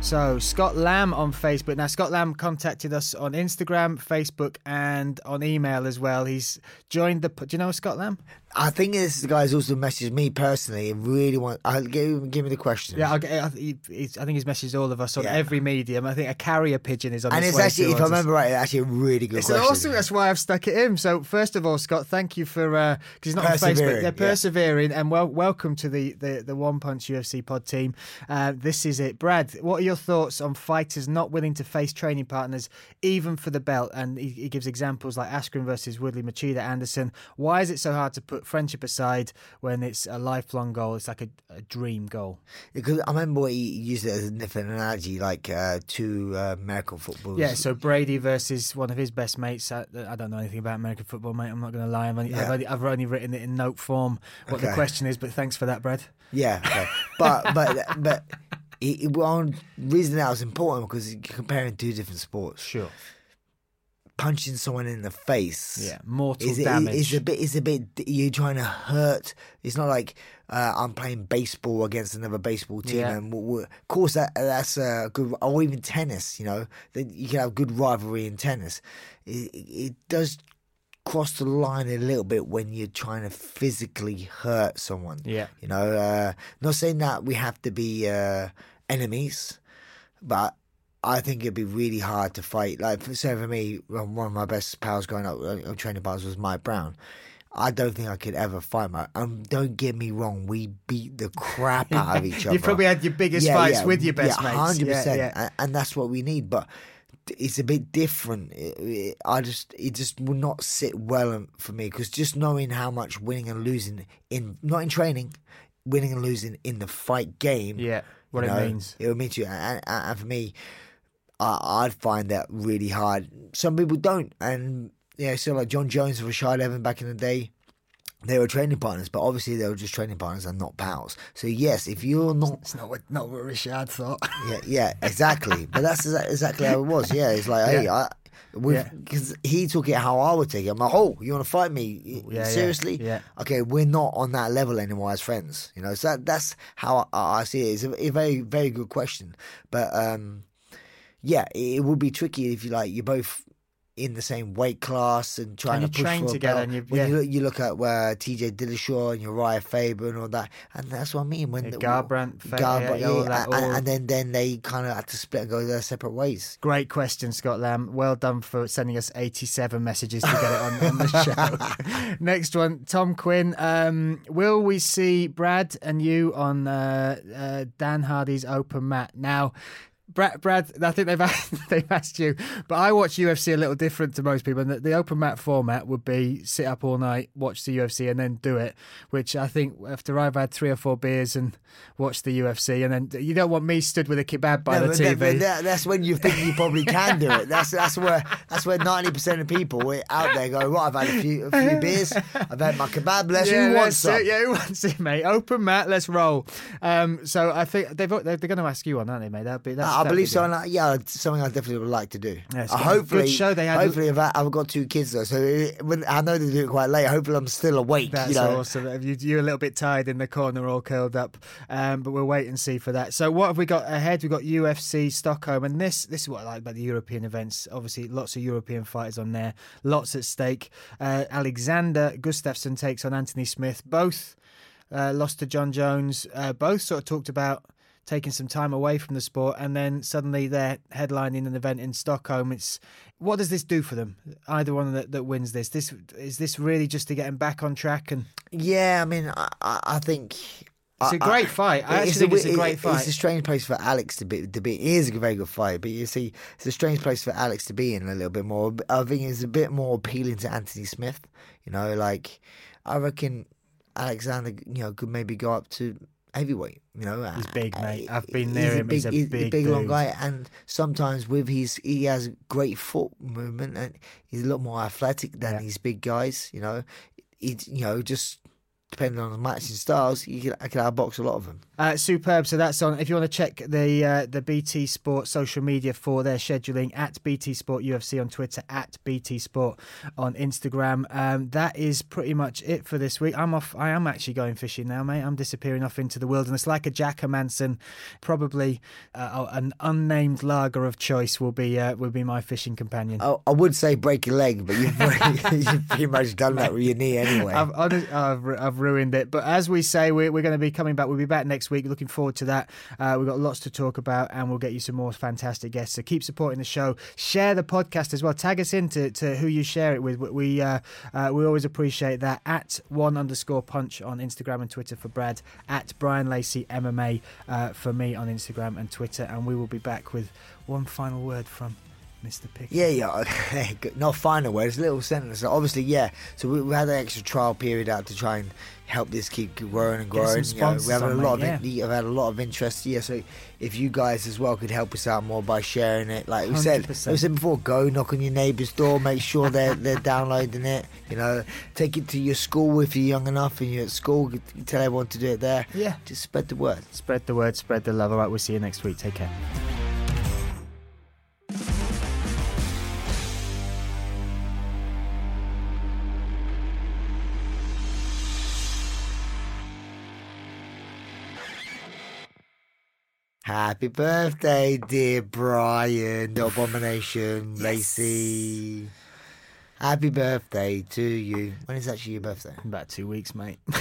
So Scott Lamb on Facebook. Now Scott Lamb contacted us on Instagram, Facebook, and on email as well. He's joined the. Do you know Scott Lamb? I think this guy's also messaged me personally. and Really want. I'll give, give me the question. Yeah, I'll get, I, he, he's, I think he's messaged all of us on Yeah. every medium. I think a carrier pigeon is on. and its actually, if I remember right, it's actually a really good awesome. That's why I've stuck it in. So first of all, Scott, thank you for because he's not on Facebook. Persevering, They're yeah. persevering, and well, welcome to the the, the One Punch UFC pod team. Uh, this is it, Brad. What are your thoughts on fighters not willing to face training partners even for the belt? And he, he gives examples like Askren versus Woodley, Machida, Anderson. Why is it so hard to put friendship aside when it's a lifelong goal? It's like a, a dream goal. Because I remember he used it as a different analogy, like uh, two uh, American footballers. Yeah, so Brady versus one of his best mates. I, I don't know anything about American football, mate. I'm not going to lie. I've only, I've, only, I've only written it in note form what the question is, but thanks for that, Brad. Yeah, okay. but but but he, he- one reason that was important because you're comparing two different sports. Sure. Punching someone in the face. Yeah, mortal is, it- damage. is a bit. Is a bit. You're trying to hurt. It's not like uh, I'm playing baseball against another baseball team, Yeah. and w- w- of course that that's a good. Or even tennis. You know, you can have good rivalry in tennis. It, it, it does cross the line a little bit when you're trying to physically hurt someone. Yeah. You know, uh, not saying that we have to be uh, enemies, but I think it'd be really hard to fight. Like, for, say for me, one of my best pals growing up, uh, training partners was Mike Brown. I don't think I could ever fight Mike. Um, don't get me wrong, we beat the crap out of each other. You probably had your biggest fights with your best yeah, mates. Hundred Yeah, percent, yeah. and, and that's what we need. But it's a bit different. It- it- I just it just will not sit well for me because just knowing how much winning and losing in not in training, winning and losing in the fight game. Yeah, what it know, means. It will mean to you, and and for me, I, I'd find that really hard. Some people don't, and yeah, so like Jon Jones and Rashad Evans back in the day, they were training partners, but obviously they were just training partners and not pals. So yes, if you're not, It's not what not what Rashad thought. yeah, yeah, exactly. but that's exactly how it was. Yeah, it's like, hey, I. Yeah. Because he took it how I would take it. I'm like, oh, you want to fight me? Yeah, yeah, Seriously? yeah. Okay, we're not on that level anymore as friends. You know, so that, that's how I, I see it. It's a, a very, very good question. But um, yeah, it, would be tricky if you like you're both in the same weight class and trying And to push train for together and you- when yeah. you, look, you look at where TJ Dillashaw and Urijah Faber and all that, and that's what I mean. When Yeah, the- Garbrandt, Garbrandt, yeah, all that, and, and then then they kind of had to split and go their separate ways. Great question, Scott Lamb. Well done for sending us 87 messages to get it on, on the show. Next one, Tom Quinn. Um, will we see Brad and you on uh, uh, Dan Hardy's open mat? Now, Brad, Brad, I think they've asked, they've asked you, but I watch UFC a little different to most people. And the, the open mat format would be sit up all night, watch the UFC, and then do it. Which I think after I've had three or four beers and watched the UFC, and then you don't want me stood with a kebab by No, the TV. that- that- that's when you think you probably can do it. That's that's where that's where ninety percent of people out there go. Right, I've had a few a few beers. I've had my kebab. Let's yeah, who wants it. Yeah, who wants it, mate? Open mat, let's roll. Um, so I think they've they're, they're going to ask you on, aren't they, mate? That'd be that's, I believe so. And I, yeah, something I definitely would like to do. Yeah, Uh, hopefully, show. They had- hopefully, if I, I've got two kids though, so it, when, I know they do it quite late. Hopefully, I'm still awake. That's you know, awesome. You, you're a little bit tired in the corner, all curled up, um, but we'll wait and see for that. So, what have we got ahead? We've got UFC Stockholm, and this this is what I like about the European events. Obviously, lots of European fighters on there, lots at stake. Uh, Alexander Gustafsson takes on Anthony Smith. Both uh, lost to Jon Jones. Uh, both sort of talked about taking some time away from the sport, and then suddenly they're headlining an event in Stockholm. It's what does this do for them? Either one that, that wins this. This is this really just to get them back on track and. yeah. I mean, I, I I think It's a great fight. I actually think it's a great fight. It's a strange place for Alex to be. To be. It is a very good fight, but you see, it's a strange place for Alex to be in a little bit more. I think it's a bit more appealing to Anthony Smith. You know, like I reckon Alexander, you know, could maybe go up to heavyweight. You know, He's big, Uh, mate. I've been he's near him. He's a he's big long guy, and sometimes with his, he has great foot movement, and he's a lot more athletic than Yeah. these big guys. You know, he, you know, just depending on the matching styles, you can I can outbox a lot of them. Uh, superb. So that's on. If you want to check the uh, the BT Sport social media for their scheduling at BT Sport UFC on Twitter, at BT Sport on Instagram. Um, that is pretty much it for this week. I'm off. I am actually going fishing now, mate. I'm disappearing off into the wilderness like a Jack Manson. Probably uh, an unnamed lager of choice will be uh, will be my fishing companion. I, I would say break your leg, but you've pretty, you've pretty much done that with your knee anyway. I've, I've, I've ruined it. But as we say, we're, we're going to be coming back. We'll be back next week. Looking forward to that. Uh, we've got lots to talk about, and we'll get you some more fantastic guests. So keep supporting the show. Share the podcast as well. Tag us into to who you share it with. We uh, uh, we always appreciate that. At one underscore punch on Instagram and Twitter for Brad. At Bryan Lacey MMA uh, for me on Instagram and Twitter. And we will be back with one final word from Mr. Pickett. Yeah, yeah. Not final words, little sentence. Obviously, yeah. So we, we had an extra trial period out to try and help this keep growing and growing. You know, we have a lot of in, I've had a lot of interest. Yeah, so if you guys as well could help us out more by sharing it, like we said, 100%. like we said before, go knock on your neighbour's door, make sure they're they're downloading it. You know, take it to your school if you're young enough and you're at school. Tell everyone to do it there. Yeah. just spread the word. Spread the word, spread the love. All right, we'll see you next week. Take care. Happy birthday, dear Bryan, the abomination, Lacey. Happy birthday to you. When is actually your birthday? About two weeks, mate.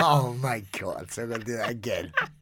oh my god, so I'm gonna do that again.